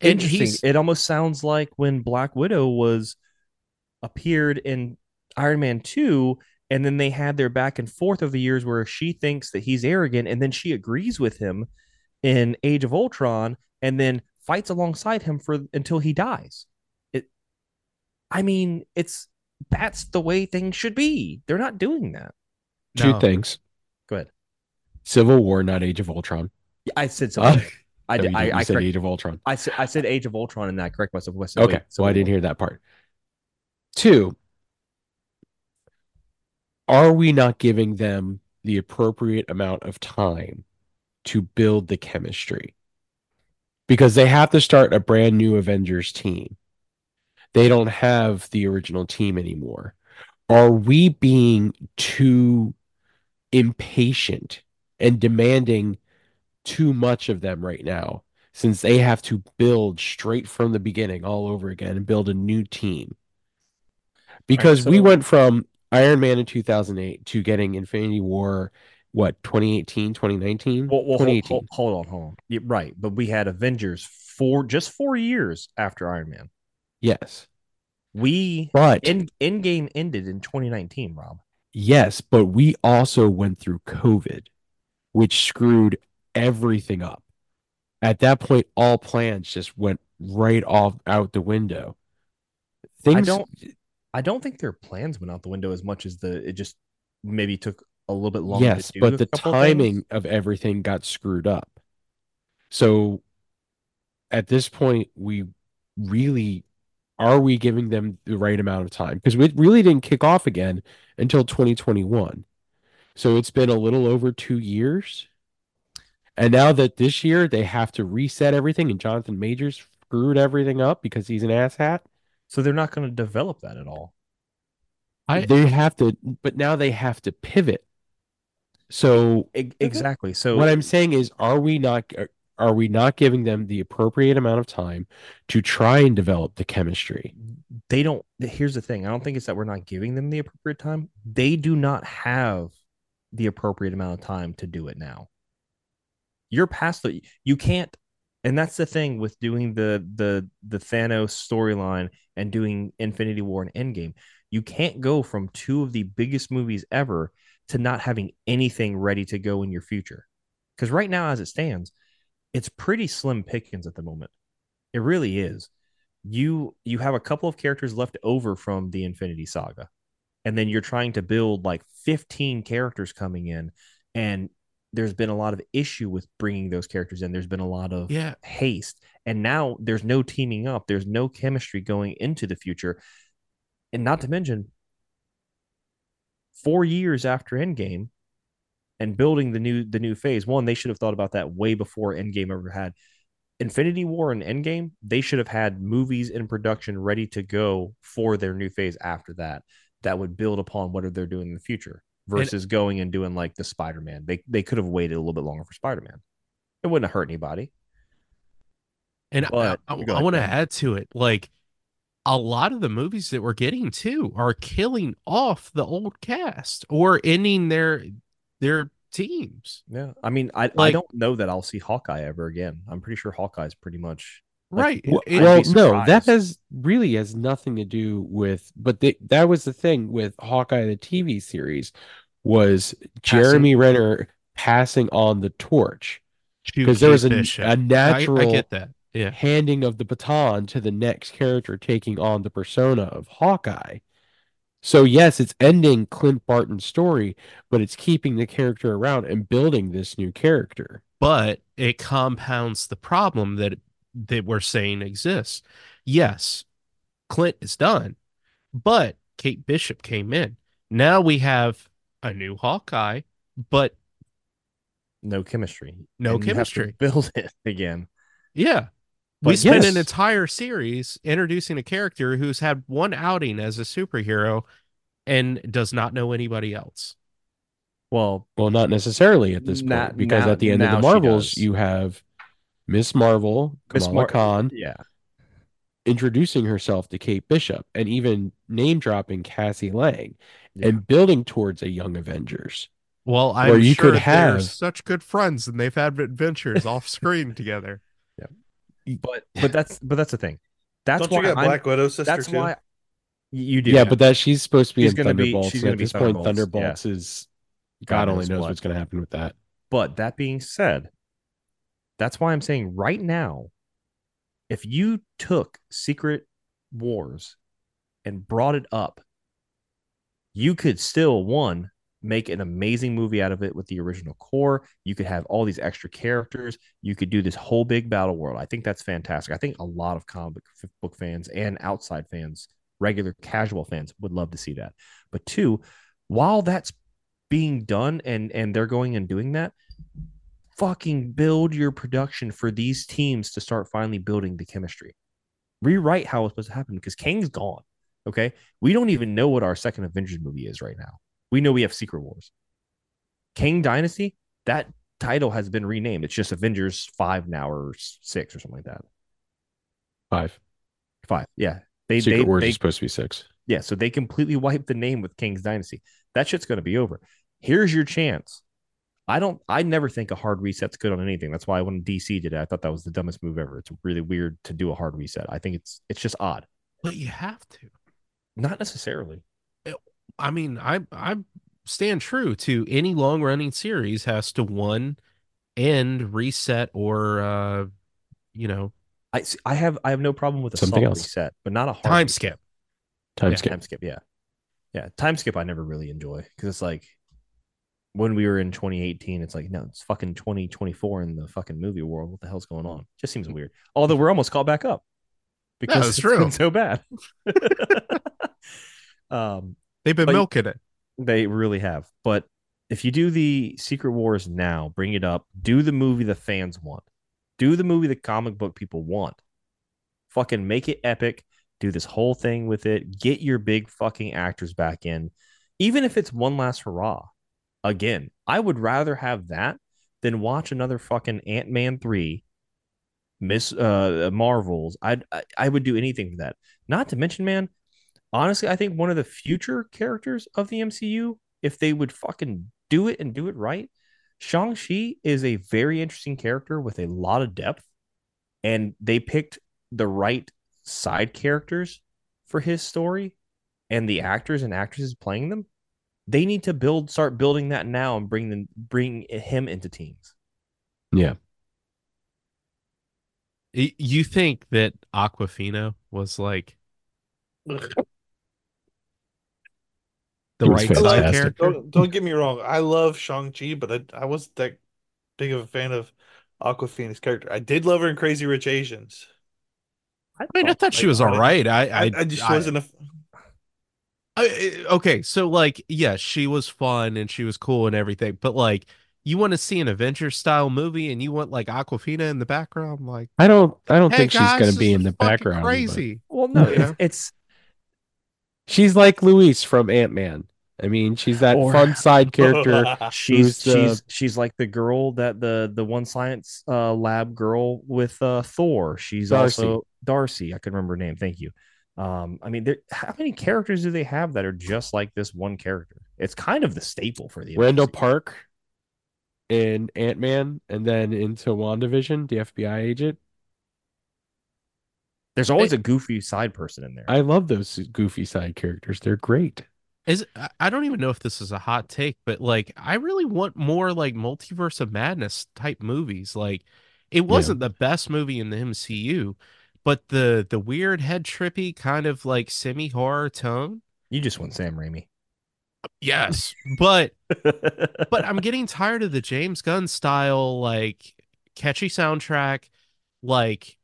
Speaker 4: Interesting. It almost sounds like when Black Widow was appeared in Iron Man 2 and then they had their back and forth over the years where she thinks that he's arrogant and then she agrees with him in Age of Ultron and then fights alongside him for until he dies. It I mean, it's that's the way things should be. They're not doing that.
Speaker 1: Two
Speaker 2: No.
Speaker 1: things:
Speaker 4: Go ahead.
Speaker 1: Civil War, not Age of Ultron.
Speaker 4: I said so.
Speaker 1: Uh,
Speaker 4: I did.
Speaker 1: you
Speaker 4: I, I,
Speaker 1: said
Speaker 4: correct-
Speaker 1: Age of Ultron.
Speaker 4: I said I said Age of Ultron and I correct myself. I said,
Speaker 1: Okay,
Speaker 4: wait,
Speaker 1: so I didn't
Speaker 4: War.
Speaker 1: hear that part. Two, are we not giving them the appropriate amount of time to build the chemistry? Because they have to start a brand new Avengers team. They don't have the original team anymore. Are we being too impatient and demanding too much of them right now since they have to build straight from the beginning all over again and build a new team. Because we
Speaker 4: so-
Speaker 1: went from Iron Man in 2008 to getting Infinity War, what, 2018, 2019?
Speaker 4: Well, well hold,
Speaker 1: 2018.
Speaker 4: hold, hold on, hold on. Yeah, right, but we had Avengers for just four years after Iron Man.
Speaker 1: Yes.
Speaker 4: We
Speaker 1: But
Speaker 4: end Endgame ended in 2019. Rob,
Speaker 1: yes, but we also went through COVID, which screwed everything up. At that point, all plans just went right off out the window. Things
Speaker 4: don't- I don't think their plans went out the window as much as the it just maybe took a little bit longer.
Speaker 1: yes,
Speaker 4: to do
Speaker 1: but the
Speaker 4: of things.
Speaker 1: timing of everything got screwed up. So at this point, we really are we giving them the right amount of time? Because we really didn't kick off again until 2021. So it's been a little over two years. And now that this year they have to reset everything and Jonathan Majors screwed everything up because he's an asshat.
Speaker 4: So they're not going to develop that at all.
Speaker 2: I-
Speaker 1: they have to, but now they have to pivot. So
Speaker 4: exactly. So
Speaker 1: what I'm saying is, are we not are we not giving them the appropriate amount of time to try and develop the chemistry?
Speaker 4: they don't here's the thing i don't think it's that we're not giving them the appropriate time they do not have the appropriate amount of time to do it now you're past the you can't and that's the thing with doing the the the thanos storyline and doing infinity war and endgame. You can't go from two of the biggest movies ever to not having anything ready to go in your future. Because right now as it stands it's pretty slim pickings at the moment. It really is. You you have a couple of characters left over from the Infinity Saga, and then you're trying to build like 15 characters coming in, and there's been a lot of issue with bringing those characters in. There's been a lot of
Speaker 2: Yeah.
Speaker 4: haste, and now there's no teaming up. There's no chemistry going into the future, and not to mention four years after Endgame, and building the new the new phase. One, they should have thought about that way before Endgame ever had. Infinity War and Endgame, they should have had movies in production ready to go for their new phase after that. That would build upon what they're doing in the future versus going and doing like the Spider Man. They they could have waited a little bit longer for Spider Man. It wouldn't have hurt anybody.
Speaker 2: And
Speaker 4: But-
Speaker 2: I,
Speaker 4: Go ahead,
Speaker 2: want to add to it, like a lot of the movies that we're getting too are killing off the old cast or ending their their teams.
Speaker 4: Yeah, I mean, I I don't know that I'll see Hawkeye ever again. I'm pretty sure Hawkeye's pretty much
Speaker 2: Right.
Speaker 4: Well,
Speaker 2: It-
Speaker 1: well, no, that has really has nothing to do with. But they, that was the thing with Hawkeye, the TV series, was Jeremy Renner passing on the torch because there was a, a
Speaker 2: I-
Speaker 1: natural
Speaker 2: I, get that. Yeah.
Speaker 1: handing of the baton to the next character taking on the persona of Hawkeye. So yes, it's ending Clint Barton's story, but it's keeping the character around and building this new character.
Speaker 2: but it compounds the problem that that we're saying exists. Yes, Clint is done, but Kate Bishop came in. Now we have a new Hawkeye, but
Speaker 4: no chemistry.
Speaker 2: No
Speaker 4: And you have to
Speaker 2: chemistry.
Speaker 4: build it again.
Speaker 2: Yeah. we
Speaker 1: But
Speaker 2: spent an entire series introducing a character who's had one outing as a superhero and does not know anybody else.
Speaker 4: Well,
Speaker 1: Well, not necessarily at this point, because
Speaker 4: now-
Speaker 1: at the end of the Marvels, you have Miss Marvel,
Speaker 4: Miss
Speaker 1: Kamala
Speaker 4: Mar-
Speaker 1: Khan,
Speaker 4: yeah.
Speaker 1: introducing herself to Kate Bishop, and even name dropping Cassie Lang,
Speaker 4: Yeah.
Speaker 1: and building towards a Young Avengers.
Speaker 2: Well, I'm
Speaker 1: Where you
Speaker 2: sure
Speaker 1: could
Speaker 2: they're
Speaker 1: have-
Speaker 2: such good friends and they've had adventures off screen together.
Speaker 4: But but that's but that's the thing. That's
Speaker 3: Don't
Speaker 4: why
Speaker 3: you got
Speaker 4: I'm-
Speaker 3: Black Widow's sister
Speaker 4: that's
Speaker 3: too?
Speaker 4: why you do.
Speaker 1: Yeah, but that she's supposed to be
Speaker 4: She's
Speaker 1: in
Speaker 4: gonna be-
Speaker 1: Thunderbolts.
Speaker 4: she's
Speaker 1: and
Speaker 4: gonna
Speaker 1: at
Speaker 4: be
Speaker 1: this point,
Speaker 4: Thunderbolts,
Speaker 1: Thunderbolts is God,
Speaker 4: God
Speaker 1: only
Speaker 4: knows
Speaker 1: knows
Speaker 4: what.
Speaker 1: what's going to happen with that.
Speaker 4: But that being said, that's why I'm saying right now, if you took Secret Wars and brought it up, you could still one make an amazing movie out of it with the original core. You could have all these extra characters. You could do this whole big battle world. I think that's fantastic. I think a lot of comic book fans and outside fans, regular casual fans, would love to see that. But two, while that's being done and and they're going and doing that, fucking build your production for these teams to start finally building the chemistry. Rewrite how it's supposed to happen because Kang's gone. Okay. We don't even know what our second Avengers movie is right now. We know we have Secret Wars. Kang Dynasty, that title has been renamed. It's just Avengers 5 now or 6 or something like that.
Speaker 1: Five.
Speaker 4: 5. Yeah. They
Speaker 1: Secret
Speaker 4: they,
Speaker 1: Wars
Speaker 4: they
Speaker 1: is supposed to be six.
Speaker 4: yeah, so they completely wiped the name with Kang's Dynasty. That shit's going to be over. Here's your chance. I don't. I never think a hard reset's good on anything. That's why when DC did it, I thought that was the dumbest move ever. It's really weird to do a hard reset. I think it's it's just odd.
Speaker 2: But you have to.
Speaker 4: Not necessarily.
Speaker 2: I mean, I I stand true to any long running series has to one end reset or uh you know
Speaker 4: I I have I have no problem with a
Speaker 1: Something
Speaker 4: soft
Speaker 1: else.
Speaker 4: reset, but not a hard
Speaker 2: time
Speaker 4: reset.
Speaker 2: skip.
Speaker 1: Time
Speaker 4: yeah,
Speaker 1: skip.
Speaker 4: Time skip. Yeah, yeah. Time skip. I never really enjoy because it's like when we were in 2018. It's like no, it's fucking 2024 in the fucking movie world. What the hell's going on? Just seems weird. Although we're almost caught back up because
Speaker 2: it's
Speaker 4: it's
Speaker 2: true.
Speaker 4: been so bad. um,
Speaker 2: They've been milking it.
Speaker 4: they really have. But if you do the Secret Wars now, bring it up. Do the movie the fans want. Do the movie the comic book people want. Fucking make it epic. Do this whole thing with it. Get your big fucking actors back in. Even if it's one last hurrah. Again, I would rather have that than watch another fucking Ant Man 3, Miss uh Marvels. I'd, I I would do anything for that. Not to mention, man, honestly, I think one of the future characters of the MCU, if they would fucking do it and do it right, Shang-Chi is a very interesting character with a lot of depth. And they picked the right side characters for his story and the actors and actresses playing them. They need to build, start building that now and bring them, bring him into teams.
Speaker 1: Yeah.
Speaker 2: You think that Awkwafina was like the right side character?
Speaker 3: Don't, don't get me wrong. I love Shang-Chi, but I, I wasn't that big of a fan of Awkwafina's character. I did love her in Crazy Rich Asians.
Speaker 2: I mean, I thought she was all right. I
Speaker 3: I,
Speaker 2: I,
Speaker 3: I just
Speaker 2: I-
Speaker 3: wasn't a.
Speaker 2: I- okay, so like, yeah, she was fun and she was cool and everything, but like, you want to see an adventure style movie and you want like Awkwafina in the background, like,
Speaker 1: I don't. I don't
Speaker 2: hey
Speaker 1: think
Speaker 2: guys,
Speaker 1: she's going to be in the
Speaker 2: fucking
Speaker 1: background. but
Speaker 2: Crazy.
Speaker 4: Well, no,
Speaker 2: Yeah.
Speaker 4: it's, it's
Speaker 1: She's like Louise from Ant Man. I mean, she's that
Speaker 4: Or-
Speaker 1: fun side character.
Speaker 4: she's
Speaker 1: the-
Speaker 4: she's she's like the girl that the the one science uh lab girl with uh Thor. She's
Speaker 1: Darcy.
Speaker 4: also Darcy. I can remember her name. Thank you. Um, I mean, there, how many characters do they have that are just like this one character? It's kind of the staple for the
Speaker 1: Randall
Speaker 4: MCU.
Speaker 1: Park in Ant Man, and then into WandaVision, the FBI agent.
Speaker 4: There's always a goofy side person in there.
Speaker 1: I love those goofy side characters. They're great.
Speaker 2: Is I- I don't even know if this is a hot take, but like, I really want more like multiverse of madness type movies. Like, it wasn't the best movie in the MCU, but the the weird head trippy kind of like semi horror tone.
Speaker 4: you just want Sam Raimi.
Speaker 2: Yes, but but I'm getting tired of the James Gunn style, like catchy soundtrack, like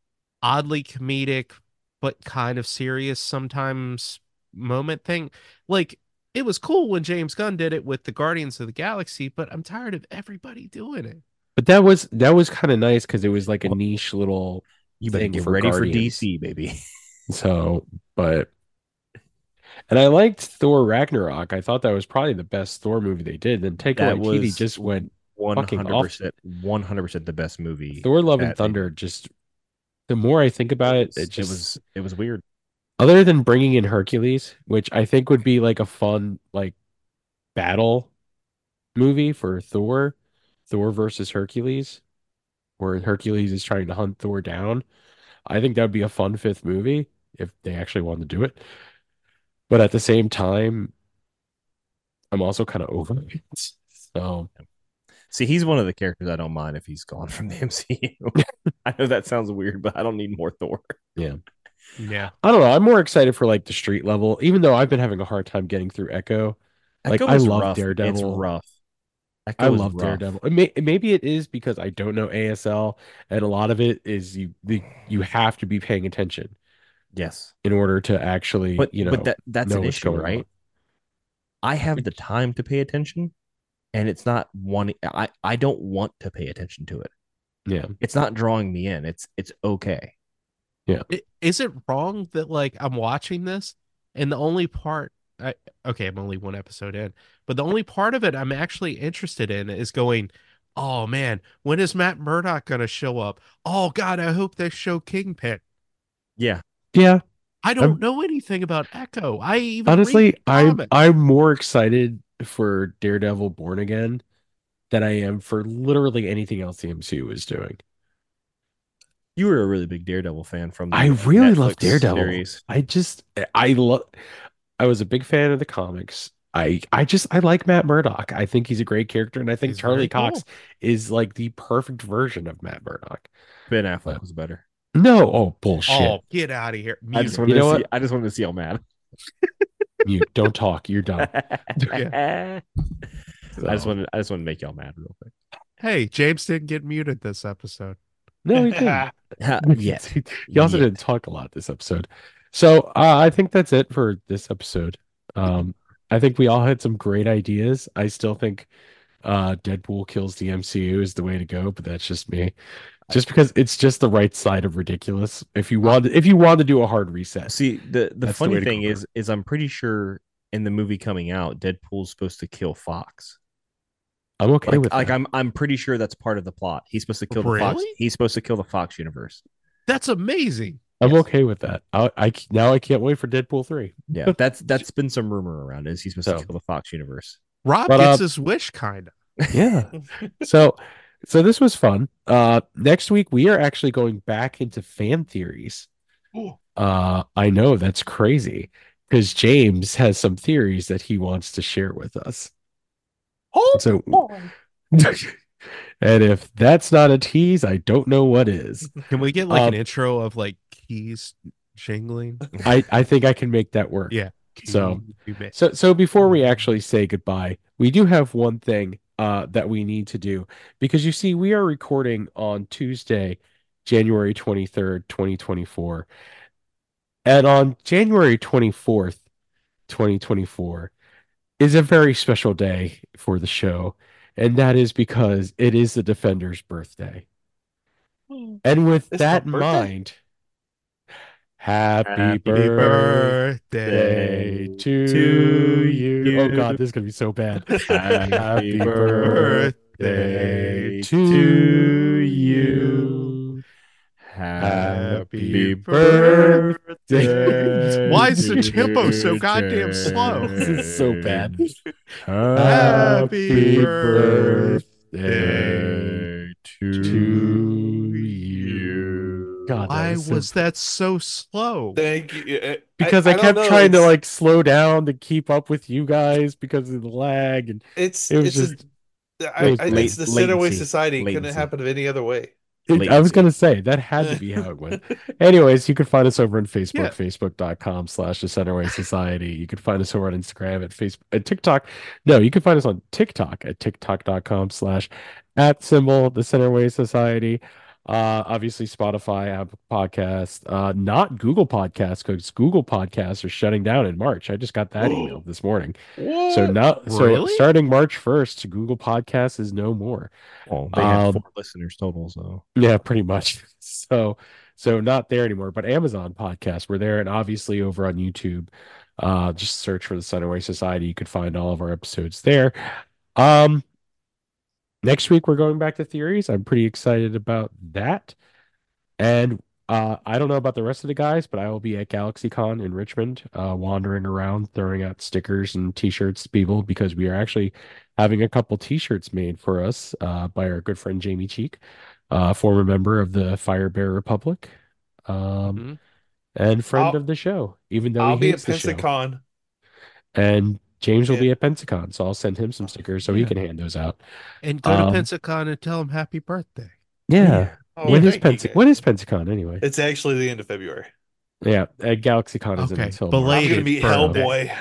Speaker 2: oddly comedic, but kind of serious sometimes moment thing. Like it was cool when James Gunn did it with the Guardians of the Galaxy, but I'm tired of everybody doing it.
Speaker 1: But that was that was kind of nice because it was like a niche little
Speaker 4: You better get
Speaker 1: for
Speaker 4: ready
Speaker 1: Guardians.
Speaker 4: for DC, baby.
Speaker 1: So, but and I liked Thor Ragnarok. I thought that was probably the best Thor movie they did. Then Taika
Speaker 4: That
Speaker 1: Waititi just went
Speaker 4: hundred percent, one hundred percent the best movie.
Speaker 1: Thor Love and Thunder. Just the more I think about it, it just
Speaker 4: it was it was weird.
Speaker 1: other than bringing in Hercules, which I think would be like a fun like battle movie for Thor, Thor versus Hercules, where Hercules is trying to hunt Thor down. I think that would be a fun fifth movie if they actually wanted to do it. But at the same time, I'm also kind of over it. So
Speaker 4: See, he's one of the characters I don't mind if he's gone from the MCU. I know that sounds weird, but I don't need more Thor.
Speaker 2: Yeah. Yeah.
Speaker 1: I don't know. I'm more excited for like the street level, even though I've been having a hard time getting through Echo. Like, I love
Speaker 4: rough. It's rough. Echo
Speaker 1: I love
Speaker 4: rough.
Speaker 1: Daredevil. It may, maybe it is because I don't know ASL, and a lot of it is you the, you have to be paying attention
Speaker 4: Yes,
Speaker 1: in order to actually,
Speaker 4: but
Speaker 1: you know,
Speaker 4: but that that's
Speaker 1: know
Speaker 4: an issue, right?
Speaker 1: on.
Speaker 4: I have the time to pay attention, and it's not one. I I don't want to pay attention to it.
Speaker 1: yeah,
Speaker 4: It's not drawing me in. It's it's okay.
Speaker 2: Yeah, Is it wrong that like I'm watching this and the only part I okay, I'm only one episode in, but the only part of it I'm actually interested in is going, oh man, when is Matt Murdock gonna show up? Oh god, I hope they show Kingpin.
Speaker 4: Yeah,
Speaker 1: yeah.
Speaker 2: I don't
Speaker 1: I'm-
Speaker 2: know anything about Echo. I even
Speaker 1: Honestly, I'm. I'm more excited for Daredevil Born Again than I am for literally anything else the MCU is doing.
Speaker 4: you were a really big Daredevil fan from. The
Speaker 1: I really love Daredevil.
Speaker 4: series.
Speaker 1: I just I love I was a big fan of the comics. I I just I like Matt Murdock. I think he's a great character and I think
Speaker 2: He's
Speaker 1: Charlie Cox
Speaker 2: cool.
Speaker 1: is like the perfect version of Matt Murdock.
Speaker 4: Ben uh, Affleck was better.
Speaker 1: No, oh bullshit.
Speaker 2: Oh, get out of here.
Speaker 4: I just
Speaker 2: Mute.
Speaker 4: wanted
Speaker 1: You
Speaker 4: to see.
Speaker 1: what?
Speaker 4: I just wanted to see how mad.
Speaker 1: Mute. Don't talk. You're done.
Speaker 4: I just
Speaker 1: So-
Speaker 4: wanted. I just wanted to make y'all mad real quick.
Speaker 2: Hey, James didn't get muted this episode.
Speaker 1: No, he didn't.
Speaker 4: yes.
Speaker 1: he also
Speaker 4: Yet.
Speaker 1: didn't talk a lot this episode. So uh, I think that's it for this episode. Um, I think we all had some great ideas. I still think uh, Deadpool kills the MCU is the way to go, but that's just me. Just because it's just the right side of ridiculous. If you want, if you want to do a hard reset,
Speaker 4: See, the the
Speaker 1: That's the
Speaker 4: funny thing is, is I'm pretty sure in the movie coming out, Deadpool's supposed to kill Fox.
Speaker 1: I'm okay
Speaker 4: Like,
Speaker 1: with
Speaker 4: like
Speaker 1: that.
Speaker 4: I'm I'm pretty sure that's part of the plot. He's supposed to kill the Fox. He's supposed to kill the Fox universe.
Speaker 2: That's amazing.
Speaker 1: I'm
Speaker 4: yes.
Speaker 1: okay with that. I, I now I can't wait for Deadpool three.
Speaker 4: Yeah, that's that's been some rumor around. Is he's supposed
Speaker 1: So-
Speaker 4: to kill the Fox universe?
Speaker 2: Rob
Speaker 1: But,
Speaker 2: gets
Speaker 1: uh,
Speaker 2: his wish, kind of.
Speaker 1: Yeah. so so this was fun. Uh next week we are actually going back into fan theories. Uh I know that's crazy because James has some theories that he wants to share with us. So and if that's not a tease, I don't know what is.
Speaker 2: Can we get like an
Speaker 1: Um,
Speaker 2: intro of like keys jingling?
Speaker 1: I I think I can make that work.
Speaker 2: Yeah.
Speaker 1: So- So so before we actually say goodbye, we do have one thing uh that we need to do because you see we are recording on Tuesday, January 23rd, 2024. And on January 24th, 2024 is a very special day for the show, and that is because it is the Defender's birthday. Hmm. And with
Speaker 3: It's
Speaker 1: that in mind, happy,
Speaker 4: Happy
Speaker 1: birthday
Speaker 2: birthday
Speaker 1: to
Speaker 4: to
Speaker 1: you. Oh. God, this is gonna be so bad.
Speaker 4: Happy
Speaker 1: birthday
Speaker 4: birthday
Speaker 1: to you.
Speaker 4: Happy
Speaker 1: birthday.
Speaker 2: Why is the tempo so goddamn slow?
Speaker 1: This is so bad.
Speaker 2: Happy
Speaker 1: birthday to you. God, that
Speaker 2: Why
Speaker 1: was so-
Speaker 2: was that so slow?
Speaker 3: Thank you.
Speaker 1: Because I,
Speaker 3: don't
Speaker 1: kept
Speaker 3: know,
Speaker 1: trying to like slow down to keep up with you guys because of the lag and
Speaker 3: It's
Speaker 1: it was
Speaker 3: it's
Speaker 1: just
Speaker 3: a, I,
Speaker 1: it was
Speaker 3: I,
Speaker 4: late-
Speaker 3: it's the Centerway
Speaker 4: latency.
Speaker 3: Society. It couldn't
Speaker 4: Latency.
Speaker 3: happen any other way.
Speaker 1: It- I was gonna say that had to be how it went. Anyways, you can find us over on Facebook,
Speaker 2: Yeah.
Speaker 1: facebook.com slash the Centerway Society. You can find us over on Instagram at Facebook at TikTok. No, you can find us on TikTok at tiktok.com slash at symbol the Centerway Society. Uh, obviously Spotify, Apple Podcast, uh, not Google Podcasts because Google Podcasts are shutting down in March. I just got that email this morning. So now, so
Speaker 2: Really?
Speaker 1: starting March first, Google Podcasts is no more.
Speaker 4: Well, they had
Speaker 1: Um,
Speaker 4: four listeners total, so
Speaker 1: Yeah, pretty much. So, so not there anymore. But Amazon Podcast, we're there, and obviously over on YouTube. Uh, just search for the Sunaway Society. You could find all of our episodes there. Um, next week we're going back to theories. I'm pretty excited about that. And uh, I don't know about the rest of the guys, but I will be at GalaxyCon in Richmond, uh, wandering around, throwing out stickers and T-shirts to people because we are actually having a couple T-shirts made for us uh, by our good friend Jamie Cheek, uh, former member of the Fire Bear Republic, um,
Speaker 2: Mhm.
Speaker 1: and friend
Speaker 3: I'll-
Speaker 1: of the show. Even though
Speaker 3: I'll
Speaker 1: he
Speaker 3: be at
Speaker 1: hates the show,
Speaker 3: Pensacon.
Speaker 1: and James will
Speaker 3: Yeah.
Speaker 1: be at Pensacon, so I'll send him some stickers so he can hand those out.
Speaker 2: And go
Speaker 1: Um,
Speaker 2: to Pensacon and tell him happy birthday.
Speaker 1: Yeah.
Speaker 3: Oh,
Speaker 1: When is
Speaker 3: thank you,
Speaker 1: Pensac-
Speaker 3: guys.
Speaker 1: when is Pensacon anyway?
Speaker 3: It's actually the end of February.
Speaker 1: Yeah, uh, GalaxyCon is
Speaker 2: Okay,
Speaker 1: in until
Speaker 2: belay-
Speaker 1: March.
Speaker 3: I'm gonna
Speaker 2: Belated
Speaker 3: meet
Speaker 2: birthday.
Speaker 3: Hellboy.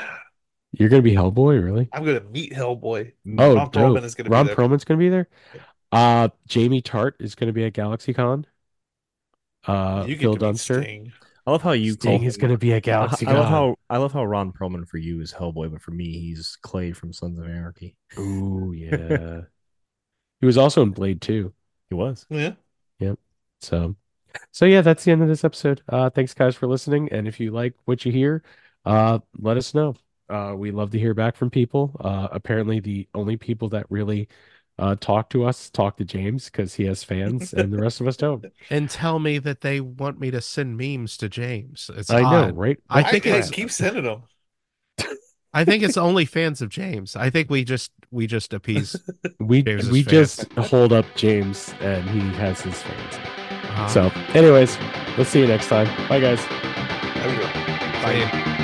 Speaker 1: You're gonna be Hellboy, really?
Speaker 3: I'm gonna meet Hellboy.
Speaker 1: Oh,
Speaker 3: Ron
Speaker 1: dope.
Speaker 3: Perlman is gonna be
Speaker 1: Ron
Speaker 3: there.
Speaker 1: Perlman's gonna be there. Uh, Jamie Tartt is gonna be at GalaxyCon. Uh,
Speaker 3: you get
Speaker 1: Phil
Speaker 3: to
Speaker 1: Dunster.
Speaker 3: Sting.
Speaker 4: I love how you
Speaker 1: Sting
Speaker 4: call
Speaker 1: is gonna be at
Speaker 4: I, I love how I love how Ron Perlman for you is Hellboy, but for me he's Clay from Sons of Anarchy.
Speaker 1: Ooh, yeah. he was also in Blade 2.
Speaker 4: He was.
Speaker 3: Yeah.
Speaker 1: So, so yeah, that's the end of this episode. Uh, thanks guys for listening. And if you like what you hear, uh, let us know. Uh, we love to hear back from people. Uh, apparently the only people that really uh talk to us talk to James because he has fans, and the rest of us don't.
Speaker 2: And tell me that they want me to send memes to James. It's
Speaker 1: I know, right?
Speaker 2: I
Speaker 3: I
Speaker 2: think
Speaker 3: think
Speaker 2: it's
Speaker 3: keep sending them.
Speaker 2: I think it's only fans of James. I think we just we just appease.
Speaker 1: We
Speaker 2: James's
Speaker 1: we
Speaker 2: fans.
Speaker 1: just hold up James, and he has his fans.
Speaker 2: Uh,
Speaker 1: So, anyways, let's see you next time. Bye, guys.
Speaker 3: Have